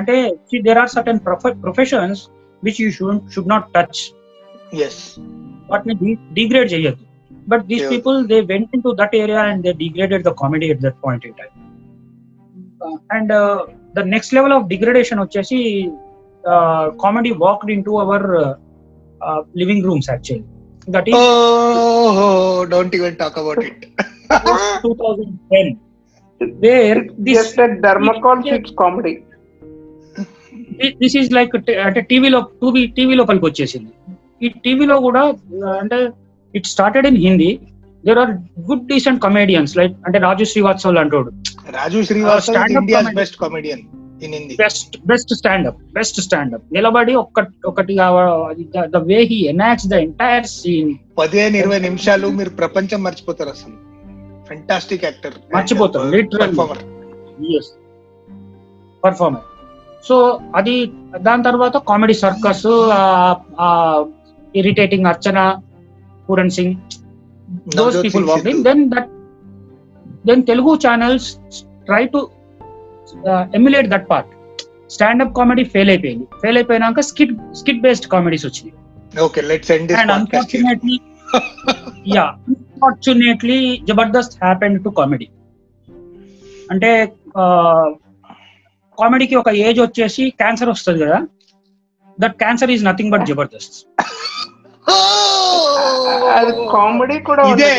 అంటే there are professions which you should, should not touch. Yes. But de- degrade But these yeah. people, they went into that area and they degraded the comedy at that point in time. Uh, and uh, the next level of degradation, Ochesi, uh, comedy walked into our uh, uh, living rooms actually. That is. Oh, don't even talk about it. [LAUGHS] 2010. Where this. Just a Dharmacon It's comedy this is like అంటే టీవీలో టూవీ TV లోపలికి వచ్చేసింది ఈ టీవీలో కూడా అంటే it started in Hindi there are good decent comedians like అంటే రాజు శ్రీవాత్సవ్ అంటాడు Raju Srivastav best comedian best standup best standup నిలబడి ఒకటి the way he enacts the entire scene పదిహేను ఇరవై నిమిషాలు మీరు ప్రపంచం మర్చిపోతారు అసలు ఫెంటాస్టిక్ యాక్టర్ మర్చిపోతారు లిటరల్ పర్ఫార్మర్ పర్ఫార్మర్ సో అది దాని తర్వాత comedy circus irritating Archana Puran Singh those people walking then that then Telugu channels try to emulate that part standup comedy fail అయిపోయింది ఫెయిల్ అయిపోయినాక స్కిట్ స్కిట్ బేస్డ్ కామెడీస్ వచ్చింది unfortunately Jabardasth happened to comedy అంటే కామెడీకి ఒక age వచ్చేసి cancer వస్తుంది కదా that cancer is nothing but Jabardasth comedy కూడా ఇదే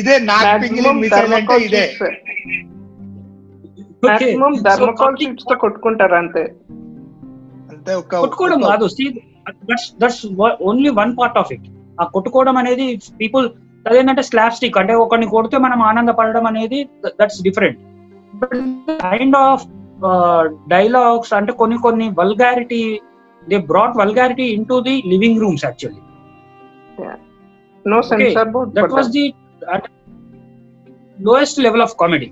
ఇదే ఇదే అంతే కొట్టుకోవడం కాదు only one part of it ఆ కొట్టుకోవడం అనేది పీపుల్ అదేంటంటే స్లాబ్ స్టిక్ అంటే ఒకరిని కొడితే మనం ఆనందపడడం అనేది that's different but kind of dialogues అంటే కొన్ని కొన్ని vulgarity they brought vulgarity into the living rooms actually that was the lowest level of comedy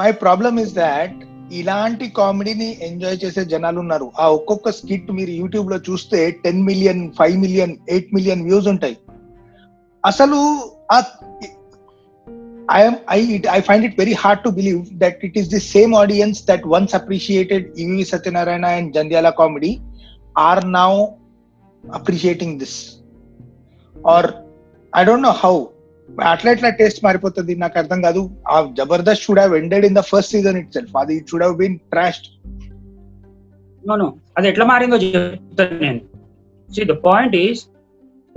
my problem is that ఇలాంటి కామెడీని ఎంజాయ్ చేసే జనాలు ఉన్నారు ఆ ఒక్కొక్క స్కిట్ మీరు యూట్యూబ్ లో చూస్తే ten million five million eight million views ఉంటాయి అసలు I, find it very hard to believe that it is the same audience that once appreciated E.V. Satyanarayana and Jandiala comedy are now appreciating this. Or I don't know how. అట్లా ఎట్లా taste మారిపోతుంది నాకు అర్థం కాదు ఆ Jabardasth should have ended in the first season itself అది it should have been trashed no no అది ఎట్లా మారిందో చెప్తాను నేను see the point is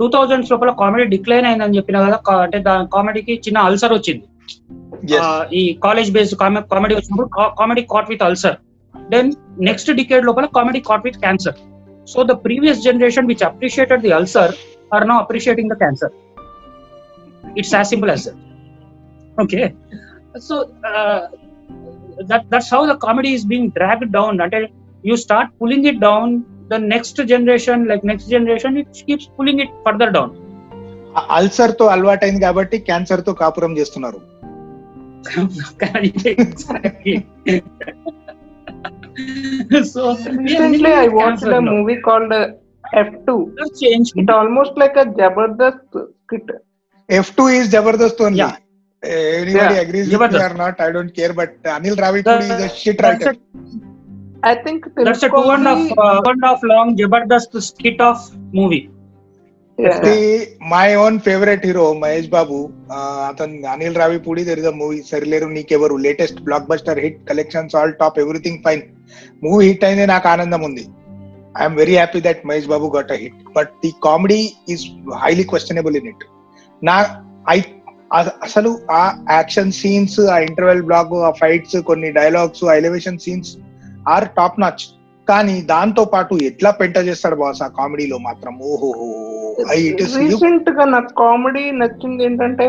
two thousands లోపల కామెడీ డిక్లైన్ అయిందని చెప్పిన కదా అంటే దాని కామెడీకి చిన్న అల్సర్ వచ్చింది ఈ కాలేజ్ బేస్డ్ కామెడీ వచ్చినప్పుడు comedy caught with ulcer then next decade లోపల comedy caught with cancer so the previous generation which appreciated the ulcer are now appreciating the cancer it's as simple as okay so that that's how the comedy is being drag down అంటే you start pulling it down the next generation like next generation it keeps pulling it further down ulcer తో అలవాటైంది కాబట్టి cancer తో కాపురం చేస్తున్నారు so Recently, I watched a movie called uh, F2. Change It almost like a Jabardast skit. F two is Jabardast only Yeah. Anybody Yeah, agrees Jabardast. Or not I don't care but Anil Ravipudi is a shit writer I think that's a two and a half, uh, two and a half long Jabardast skit of movie. My own favourite hero Mahesh Babu అతను Anil Ravipudi there is movie Sarileru Neekevvaru latest blockbuster hit collections all top everything fine movie hit అయింది నాకు ఆనందం ఉంది I'm very happy that Mahesh Babu got a hit but the comedy is highly questionable in it నా I అసలు ఆ action scenes ఆ interval block ఆ fights కొన్ని డైలాగ్స్ ఆ elevation scenes are top notch కానీ దాంతో పాటు ఎట్లా పెంట చేస్తాడు బాస్ ఆ కామెడీలో మాత్రం ఓహో రీసెంట్ గా నాకు కామెడీ నచ్చింది ఏంటంటే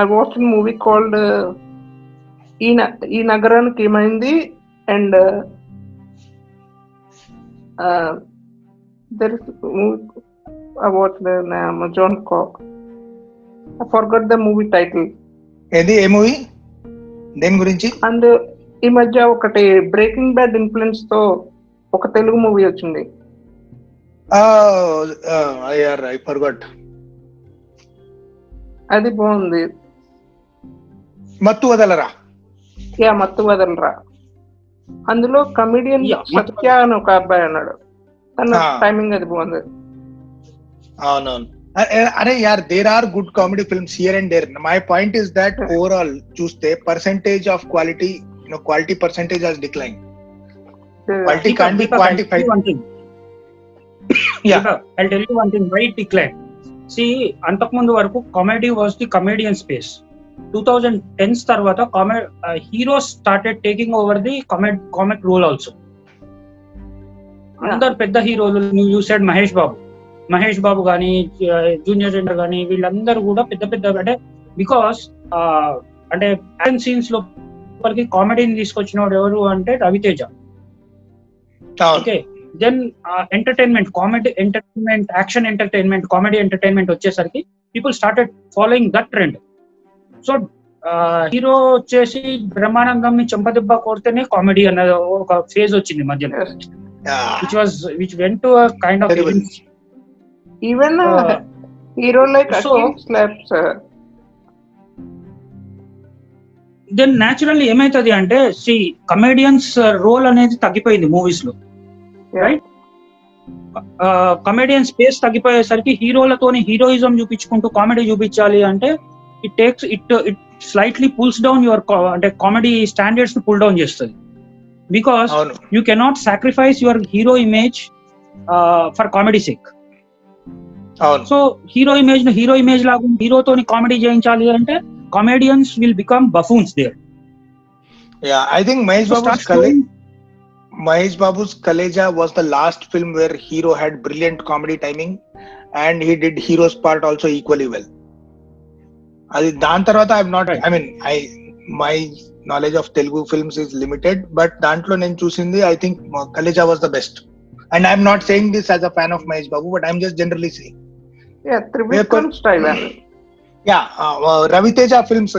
ఐ వాచ్ మూవీ కాల్డ్ ఈ Ee Nagaraniki Emaindi and there is I watch cock I forgot the movie title ఏది ఏ మూవీ దేని గురించి అండ్ ఈ మధ్య ఒకటి బ్రేకింగ్ బ్యాడ్ ఇన్ఫ్లుయెన్స్ తో ఒక తెలుగు మూవీ వచ్చింది ఐ అది బాగుంది మత్తు వదలరా యా మత్తు వదలరా అందులో కమిడియన్ సత్య అని ఒక అబ్బాయి అన్నాడు తన టైమింగ్ అది బాగుంది అవునవును అరే యార్ there are good comedy films here and there my point is that overall చూస్తే percentage of quality know quality percentage has declined. The quality can't be quantified. yeah, I'll tell you one thing. Why it declined? See అంతకుముందు వరకు comedy was the comedian space two thousand tens తర్వాత కామె heroes started taking over the కామెడ్ comic role also అందరు పెద్ద హీరోలు you said Mahesh Babu Mahesh Babu కానీ junior gender కానీ వీళ్ళందరూ కూడా పెద్ద పెద్ద అంటే బికాస్ అంటే యాక్షన్ సీన్స్ లో కి కామెడీని వాడు ఎవరు అంటే Ravi Teja okay then entertainment comedy entertainment action entertainment comedy entertainment వచ్చేసరికి people started following that trend so hero వచ్చేసి బ్రహ్మానందం ని చెంపదెబ్బ కోరితేనే కామెడీ అనేది ఒక ఫేజ్ వచ్చింది మధ్యలో which was which when to kind of even hero like then naturally ఏమైతుంది అంటే see comedians role అనేది తగ్గిపోయింది మూవీస్ లో రైట్ కమేడియన్ స్పేస్ తగ్గిపోయేసరికి హీరోలతోని హీరోయిజం చూపించుకుంటూ కామెడీ చూపించాలి అంటే it takes it it slightly pulls down your అంటే కామెడీ స్టాండర్డ్స్ పుల్ డౌన్ చేస్తుంది because you cannot sacrifice your hero image for comedy sake so hero image hero image లాగా హీరోతోని comedy చేయించాలి అంటే comedians will become buffoons there. Yeah, I think Mahesh Babu's Kale- Mahesh Babu's Kaleja was the last film where hero had brilliant comedy timing, and he did hero's part also equally well. I have not. I mean, I my knowledge of Telugu films is limited, but Dantlo Nenchusindi, I think Kaleja was the best. And I'm not saying this as a fan of Mahesh Babu, but I'm just generally saying. Yeah, Tribhuvan style. Yeah Ravi Teja films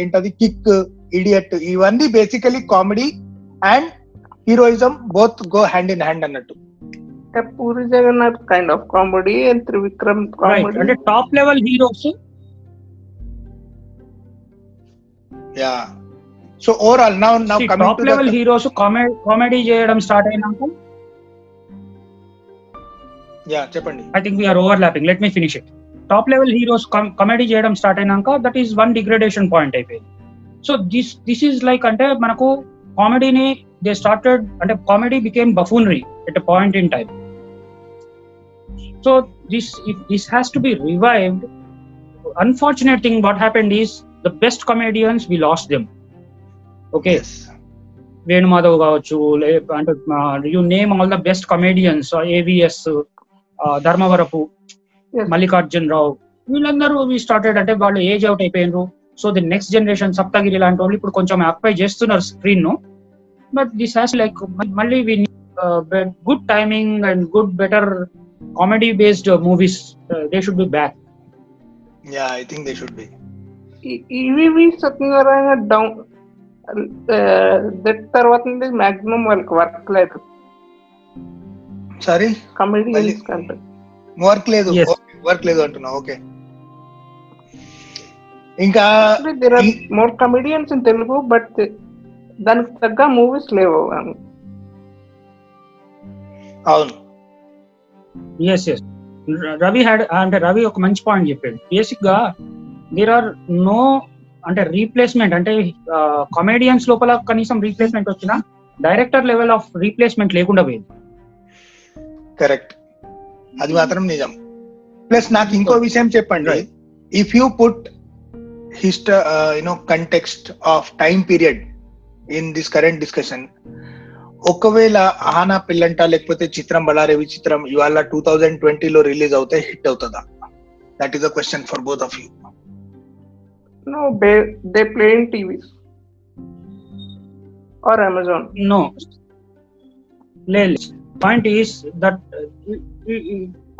ఏంటది Kick Idiot ఇవన్నీ basically comedy and heroism both go hand in hand అన్నట్టు Puri Jagannadh kind of comedy and Trivikram comedy అంటే top level heroes yeah so overall now now top level heroes comedy చేయడం start అయినాక yeah చెప్పండి I think we are overlapping let me finish it top level heroes comedy చేయడం start అయినాక that is one degradation point అయిపోయింది so this this is like అంటే మనకు కామెడీని they started అంటే comedy became buffoonery at a point in time so this this has to be revived unfortunate thing what happened is the best comedians we lost them okay Venu Madhav కావచ్చు అంటే you name all the best comedians AVS Dharmavarapu Mallikarjun Rao వీళ్ళందరూ we started అంటే వాళ్ళు age out అయిపోయినారు so the next generation Saptagiri లాంటి వాళ్ళు ఇప్పుడు కొంచెం ఆక్యుపై చేస్తున్నారు స్క్రీన్ ను బట్ దిస్ హాస్ లైక్ మళ్ళీ we good timing and good better comedy based movies they should be back yeah I think they should be EVV Satyanarayana down that uh, తర్వాత maximum వాళ్ళకి work లేదు sorry comedy కంటే work లేదు work లేదు అంటున్నా okay ఇంకా there more comedians in Telugu but దానికి తగ్గ మూవీస్ లేవు అవును ఎస్ ఎస్ రవి హ్యాడ్ అంటే రవి ఒక మంచి పాయింట్ చెప్పాడు బేసిక్ గా దేర్ ఆర్ నో అంటే రీప్లేస్మెంట్ అంటే కమెడియన్స్ లోపల కనీసం రీప్లేస్మెంట్ వచ్చినా డైరెక్టర్ లెవెల్ ఆఫ్ రీప్లేస్మెంట్ లేకుండా పోయింది కరెక్ట్ అది మాత్రం నిజం ప్లస్ నాకు ఇంకో విషయం చెప్పండి if you put history you know context of time period in this current discussion ఒకవేళ ఆనా పిల్లంటా లేకపోతే చిత్రబలారేవి చిత్రం ఇవాల 2020 లో రిలీజ్ అవుతే hit అవుతదా that is a question for both of you know be they plain TVs or Amazon no లేల్ point is that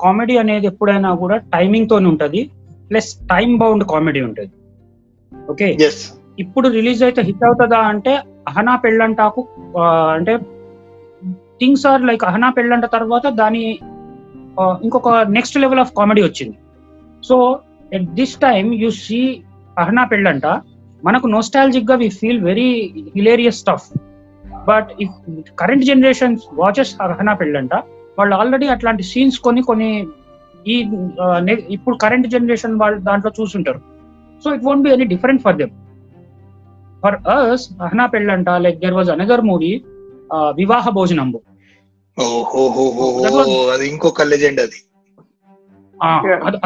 comedy అనేది ఎప్పుడైనా కూడా టైమింగ్ తోని ఉంటుంది ప్లస్ టైం బౌండ్ కామెడీ ఉంటుంది ఓకే ఇప్పుడు రిలీజ్ అయితే హిట్ అవుతుందా అంటే అహనా పెళ్ళంటాకు అంటే things are like Ahana Pellanta తర్వాత దాని ఇంకొక నెక్స్ట్ లెవెల్ ఆఫ్ కామెడీ వచ్చింది so at this time you see Ahana Pellanta మనకు నోస్టాలజిక్ గా we feel very hilarious stuff but if current generation watches Ahana Pellanta వాళ్ళు ఆల్రెడీ అట్లాంటి సీన్స్ కొన్ని కొన్ని ఈ ఇప్పుడు కరెంట్ జనరేషన్ వాళ్ళు దాంట్లో చూసుంటారు so it won't be any different for them for us Ahana Pellanta like there was another movie Vivaha Bhojanam ఇంకొక లెజెండ్ అది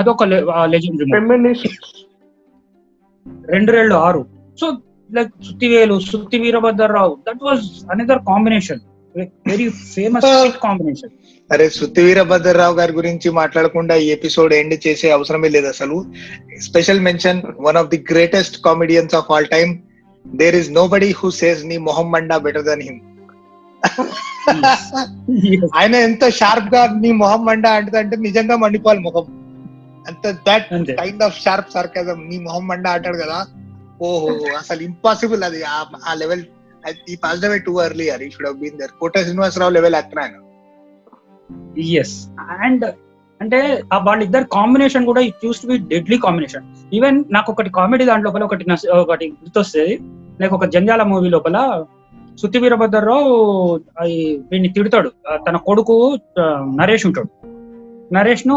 అదొక లెజెండ్ రెండు ఆరు so like Sutivelu, Sutti Virabhadra Rao. That was another very famous combination అరే వీరభద్రరావు గారి గురించి మాట్లాడకుండా ఈ ఎపిసోడ్ ఎండ్ చేసే అవసరమే లేదు అసలు special mention one of the greatest comedians of all time there is nobody who says నీ మొహం మండా బెటర్ దన్ హిమ్ ఆయన ఎంత షార్ప్ గా నీ మొహం మండా అంటే అంటే నిజంగా మండిపోవాలి మొహం అంత దట్ కైండ్ ఆఫ్ షార్ప్ కదా నీ మొహం మండా అంటాడు కదా ఓహో అసలు ఇంపాసిబుల్ అది ఆ లెవెల్ ఈ passed too early uh should have been there Kota Srinivasa Rao level అత్నాను yes and అంటే ఆ ఇద్దరు కాంబినేషన్ కూడా it used to be deadly combination even నాకు ఒకటి కామెడీ దాని లోపల ఒకటి ఒకటి గుర్తొస్తుంది లైక్ ఒక జంజాల మూవీ లోపల సుత్తి వీరభద్రరావు వీడిని తిడతాడు తన కొడుకు నరేష్ ఉంటాడు నరేష్ ను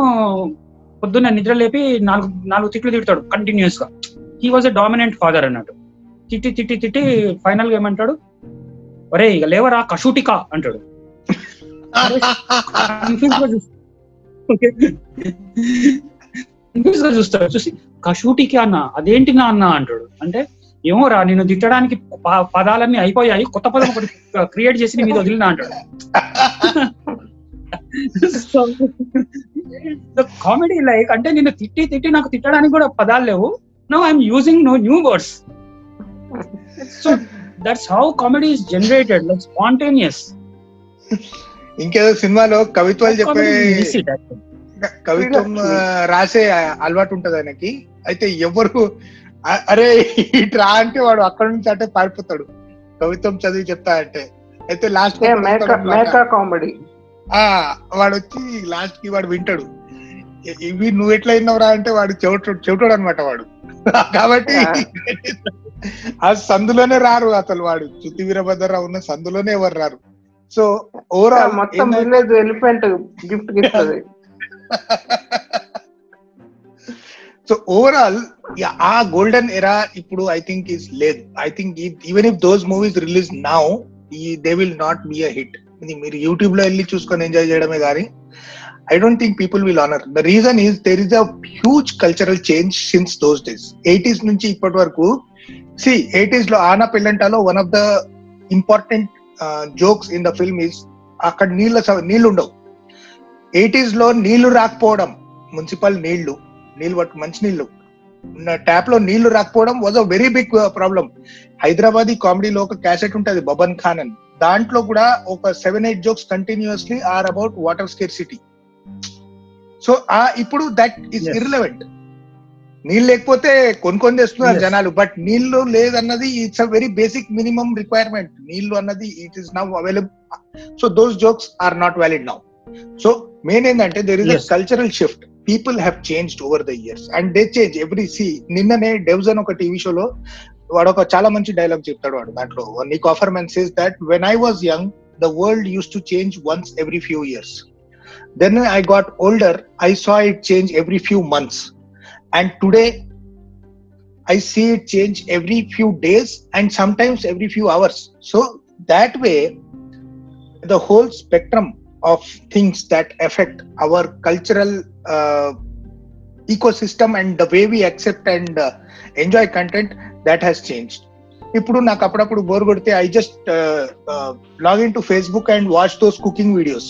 పొద్దున్న నిద్ర లేపి నాలుగు నాలుగు తిట్లు తిడతాడు కంటిన్యూస్ గా he was a dominant father అన్నాడు తిట్టి తిట్టి తిట్టి ఫైనల్ గా ఏమంటాడు ఒరే ఇక లేవరా కషూటికా అంటాడు చూస్తాడు చూసి కషూటికి అన్న అదేంటి నా అన్న అంటాడు అంటే ఏమో రా నేను తిట్టడానికి పదాలన్నీ అయిపోయాయి కొత్త పదం ఒకటి క్రియేట్ చేసి మీద వదిలినా అంటాడు కామెడీ లైక్ అంటే నేను తిట్టి తిట్టి నాకు తిట్టడానికి కూడా పదాలు లేవు now i'm using no new words [LAUGHS] so that's how comedy is generated like spontaneous ఇంకేదో సినిమాలో కవిత్వాలు చెప్పే కవిత్వం రాసే అలవాటు ఉంటది ఆయనకి అయితే ఎవరు అరే ఇట్రా అంటే వాడు అక్కడ నుంచి అంటే పారిపోతాడు కవిత్వం చదివి చెప్తా అంటే అయితే లాస్ట్ కామెడీ వాడు వచ్చి లాస్ట్ కి వాడు వింటాడు ఇవి నువ్వు ఎట్లా అయినవరా అంటే వాడు చెవిటోడు చెవుటాడు అనమాట వాడు కాబట్టి ఆ సందులోనే రారు అసలు వాడు చుతి వీరభద్రరావు ఉన్న సందులోనే ఎవరు రారు సో ఓవరాల్ మొత్తం విలేజ్ ఎలిఫెంట్ గిఫ్ట్ ఇస్తుంది సో ఓవరాల్ ఆ గోల్డెన్ ఎరా ఇప్పుడు ఐ థింక్ ఈస్ లేదు I think even if those movies release now ఈ they will not be a hit మీరు యూట్యూబ్ లో వెళ్ళి చూసుకొని ఎంజాయ్ చేయడమే కానీ I don't think people will honour the reason is there is a huge cultural change since those days eighties నుంచి ఇప్పటి వరకు సి ఎయిటీస్ లో ఆనా పెళ్ళంటాలో one of the important jokes in the film is అక్కడ నీళ్ళ నీళ్లు ఉండవు ఎయిటీస్ లో నీళ్లు రాకపోవడం మున్సిపల్ నీళ్లు నీళ్ళు పట్టు మంచి నీళ్లు ట్యాప్ లో నీళ్లు రాకపోవడం was a very big problem Hyderabad కామెడీలో ఒక క్యాసెట్ ఉంటుంది బబన్ ఖాన్ అని దాంట్లో కూడా ఒక seven eight jokes continuously are about water scarcity so ఆ ఇప్పుడు దట్ ఇస్ ఇర్రెలవెంట్ నీళ్ళు లేకపోతే కొనుక్కొని తెస్తున్నారు జనాలు బట్ నీళ్లు లేదన్నది it's a very basic minimum requirement నీళ్లు అన్నది it is now available so those jokes are not valid now so main ఏంటంటే there is a cultural shift people have change over the years and they change every see నిన్ననే డెవ్స్ అని ఒక TV షోలో వాడు ఒక చాలా మంచి డైలాగ్ చెప్తాడు వాడు దాంట్లో నీకు అఫర్మెన్స్ is that when I was young the world use to change once every few years then I got older I saw it change every few months and today I see it change every few days and sometimes every few hours so that way the whole spectrum of things that affect our cultural uh, ecosystem and the way we accept and uh, enjoy content that has changed ఇప్పుడు నాకు అప్పుడప్పుడు bore కొడితే I just log in to Facebook and watch those cooking videos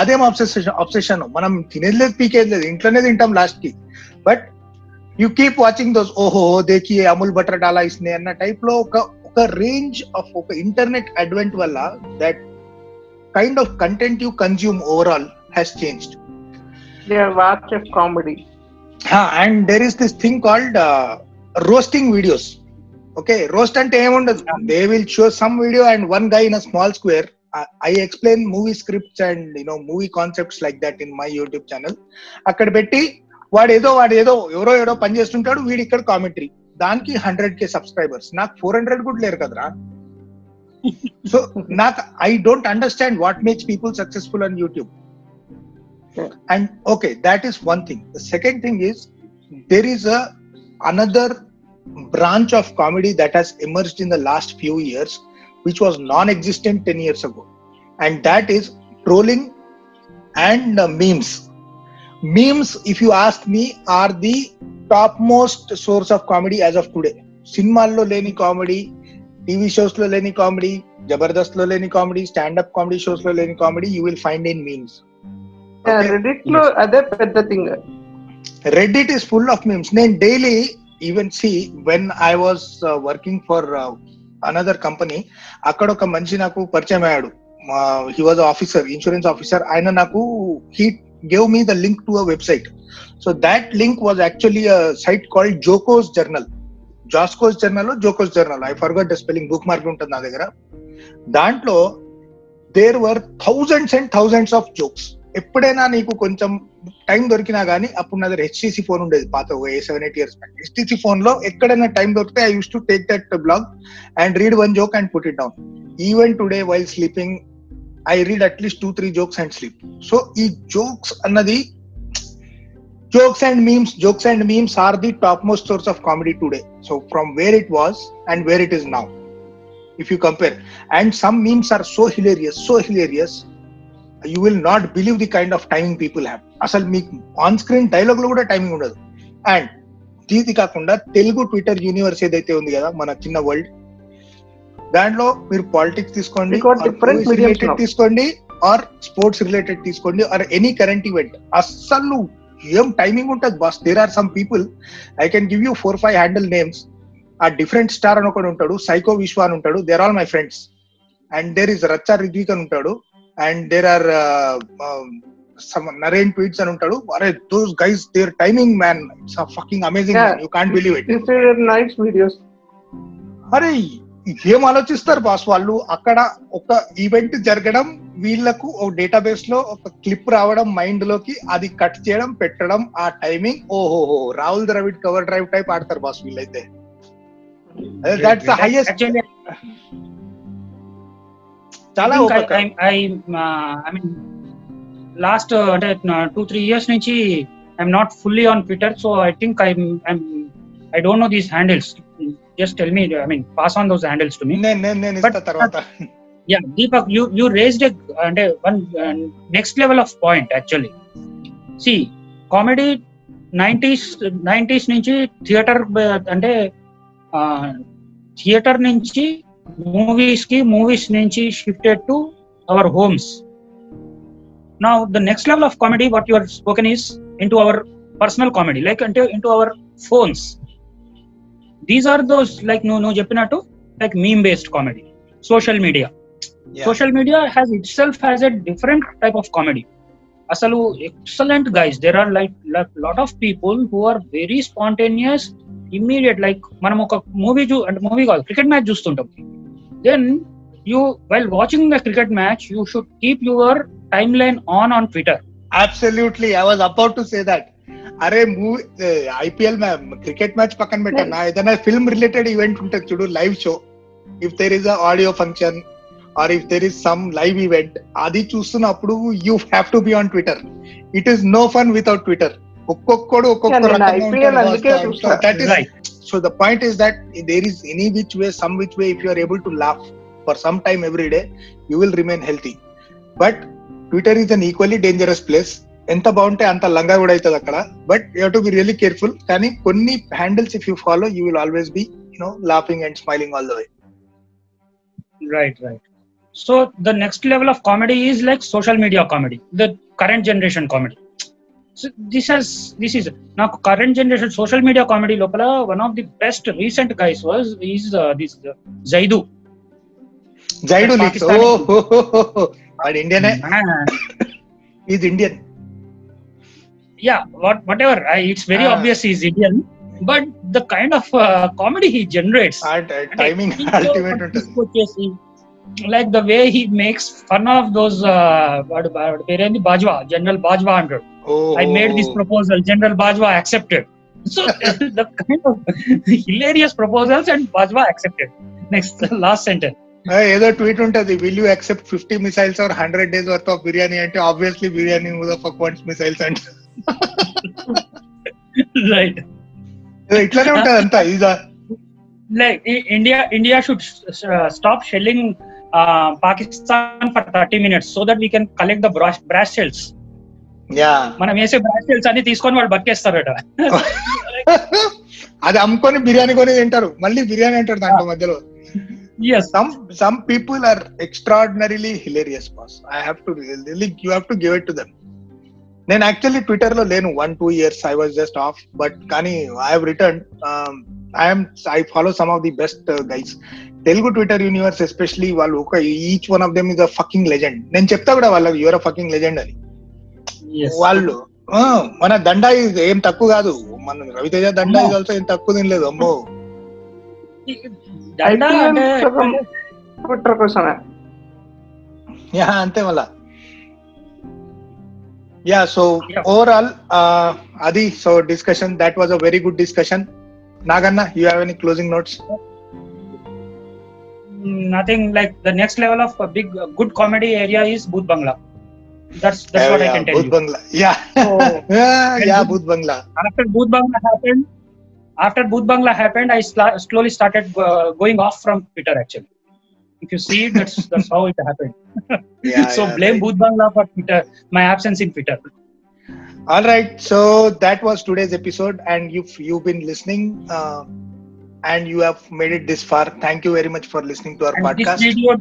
అదేం obsession obsession మనం తినేది లేదు పీకేది లేదు ఇంట్లోనే తింటాం లాస్ట్ కి but you keep watching those ఓహో దేకి అమూల్ బటర్ డాలా ఇస్తుంది అన్న టైప్ లో ఒక ఒక రేంజ్ ఆఫ్ ఒక ఇంటర్నెట్ అడ్వెంట్ వల్ల that kind of content you consume overall has changed comedy and there is this thing called roasting videos okay roast అంటే ఏముండదు they will show some video and one guy in a small square I explain movie scripts and you know movie concepts like that in my YouTube channel అక్కడ పెట్టి వాడు ఏదో వాడు ఏదో ఎవరో ఎవరో పని చేస్తుంటాడు వీడి ఇక్కడ కామెంటరీ దానికి హండ్రెడ్ కే సబ్స్క్రైబర్స్ నాకు ఫోర్ హండ్రెడ్ కూడా లేరు కదరా సో నాకు I don't understand what makes people successful on YouTube and okay that is one thing the second thing is there is a another branch of comedy that has emerged in the last few years which was non-existent 10 years ago and that is trolling and uh, memes memes if you ask me are the topmost source of comedy as of today సినిమాల్లో లేని comedy TV shows లో లేని comedy Jabardasth లో లేని comedy stand up comedy shows లో లేని comedy you will find in memes Yeah, Reddit లో అదే పెద్ద thing Reddit is full of memes. Then daily, even see when I was uh, working another company అక్కడ ఒక మనిషి నాకు పరిచయం అయ్యాడు he was officer insurance officer ఆయన నాకు he gave me the link to a website so that link was actually site called జోకోస్ journal జాస్కోస్ journal జోకోస్ journal I forgot the spelling bookmark ఉంటుంది నా దగ్గర దాంట్లో there were thousands and thousands of jokes ఎప్పుడైనా నీకు కొంచెం time దొరికినా గానీ అప్పుడు నా దగ్గర హెచ్టీసీ ఫోన్ ఉండేది పాత a seven eight years back HTC phone లో ఎక్కడైనా టైం దొరికితే I use to take that blog and read one joke and put it down even today while sleeping I read at least two three jokes and sleep so ఈ jokes అన్నది jokes and memes jokes and memes are the top most source of comedy today so from where it was and where it is now if you compare and some memes are so hilarious so hilarious you will not believe the kind of timing people have అసలు మీకు on screen dialogue లో కూడా timing ఉండదు and ఇది కాకుండా Telugu Twitter universe ఏదైతే ఉంది కదా మన చిన్న వరల్డ్ దాంట్లో మీరు పాలిటిక్స్ తీసుకోండి రిలేటెడ్ తీసుకోండి ఆర్ స్పోర్ట్స్ రిలేటెడ్ తీసుకోండి ఆర్ ఎనీ కరెంట్ ఈవెంట్ అస్సలు ఏం టైమింగ్ ఉంటుంది boss there are some people I can give you four five handle names ఆ డిఫరెంట్ స్టార్ అని ఒకటి ఉంటాడు సైకో విశ్వ అని ఉంటాడు they're all my friends and there is Racha Ridvik అని ఉంటాడు and there are Naren tweets అని ఉంటాడు అరే those guys their timing man it's fucking amazing you can't believe it nice videos అరే ఏం ఆలోచిస్తారు బాస్ వాళ్ళు అక్కడ ఒక ఈవెంట్ జరగడం వీళ్ళకు ఒక డేటాబేస్ లో ఒక క్లిప్ రావడం మైండ్ లోకి అది కట్ చేయడం పెట్టడం ఆ టైమింగ్ ఓహోహో Rahul Dravid cover drive type ఆడతారు బాస్ వీళ్ళైతే దాట్స్ హైయెస్ట్ చాలా ఐ మీన్ లాస్ట్ అంటే టూ త్రీ ఇయర్స్ నుంచి I'm not fully on Twitter so I think I I don't know these handles just tell me I mean pass on those handles to me yeah Deepak you you raised అంటే one next level of point actually see comedy nineties nineties నుంచి theatre uh, అంటే theatre uh, నుంచి movies కి movies నుంచి shifted to our homes నా the next level of comedy what your spoken is into our personal comedy like అంటే into our phones these are those like నువ్వు నువ్వు చెప్పినట్టు like meme based comedy social media social media has itself has a different type of comedy అసలు excellent guys there are like lot of people who are very spontaneous immediate like మనం ఒక movie చూ అంటే movie కాదు cricket match చూస్తుంటాం then you while watching the cricket match you should keep your timeline on on Twitter absolutely I was about to say that అరే movie IPL cricket match పక్కన పెట్టాను ఏదైనా ఫిల్మ్ రిలేటెడ్ ఈవెంట్ ఉంటుంది చూడు live show if there is audio function or if there is some live event అది చూస్తున్నప్పుడు you have to be on Twitter it is no fun without Twitter ఒక్కొక్కడు ఒక్కొక్క so the point is that there is any which way some which way if you are able to laugh for some time every day you will remain healthy but Twitter is an equally dangerous place ఎంత బాగుంటే అంత లంగా కూడా అవుతుంది అక్కడ but you to be really careful కానీ కొన్ని handles if you follow you will always be you know laughing and smiling all the way right right so the next level of comedy is like social media comedy the current generation comedy So this has this is now current generation social media comedy lopala one of the best recent guys was is uh, this uh, Zaidu. Zaidu leaks. Oh, oh, oh, oh. Indian. Eh? [LAUGHS] he's Indian. Yeah, what whatever. it's very ah. obvious he's Indian, but the kind of uh, comedy he generates. Art, timing, [LAUGHS] ultimate Like the way he makes fun of those వాడు వాడి పేరేంది Bajwa general Bajwa అంటాడు I made this proposal. General Bajwa accepted. So [LAUGHS] [LAUGHS] the kind of hilarious proposals and Bajwa accepted. Next, [LAUGHS] last sentence. ఆ, ఏదో tweet ఉంటది will you accept fifty missiles or hundred days worth of biryani అంటే obviously biryani fuck once missiles అంటే right. ఏదో ఇట్లానే ఉంటది అంతా ఇదా Like I- India, India should uh, stop shelling uh, Pakistan for 30 minutes so that we can collect the brush, brass shells. Yeah I'm going to తీసుకొని వాళ్ళు బక్కేస్తారట enter. అమ్ముకొని బిర్యానీ కొని తింటారు మళ్ళీ బిర్యానీ అంటారు దాంట్లో మధ్యలో yes some some people are extraordinarily hilarious boss i have to really you have to give it to them Then actually Twitter. లో 1 2 years I was just off, but I have have um, I I am I follow some of the best Telugu Twitter universe especially వాళ్ళు ఒక each one of them is a fucking legend నేను చెప్తా కూడా వాళ్ళకి your fucking legend అని వాళ్ళు మన దండ ఏం తక్కువ కాదు మన రవితేజ దండ ఆల్సో ఏం తక్కువ తినలేదు అమ్మో యా అంతే మళ్ళా యా సో ఓవరాల్ అది so discussion that was a very good discussion Naganna you have any closing notes nothing like the next level of a big good comedy area is Booth Bangla. That's that's oh, what yeah, I can tell Booth you. Bangla. [LAUGHS] Yeah. So, [LAUGHS] yeah, yeah Booth, Bangla. After Booth Bangla happened, after Booth Bangla happened, I sl- slowly started uh, going off from Twitter actually. If you see, that's [LAUGHS] that's how it happened. yeah, so yeah, blame right. Booth Bangla for Twitter, my absence in Twitter. All right, so that was today's episode, and if you've been listening, uh, and you have made it this far. Thank you very much for listening to our and podcast. This video,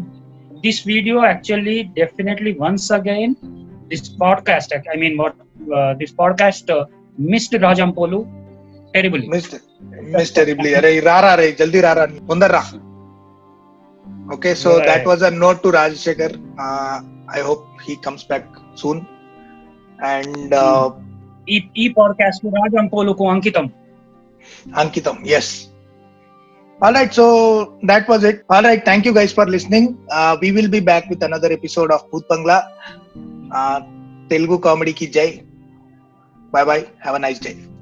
this video actually definitely once again, this podcast, I mean, what uh, this podcast uh, missed Rajam terribly. Missed, missed terribly. Array, rara, array, jaldi rara, mundarra. Okay, so right. that was a note to Rajshekhar. Uh, I hope he comes back soon. And uh, e, e podcast rajampolu Rajam ko Ankitam. Ankitam, yes. All right, so that was it. All right, thank you guys for listening. Uh, we will be back with another episode of Bhoot Bangla. Uh, Telugu comedy ki jai. Bye bye. Have a nice day.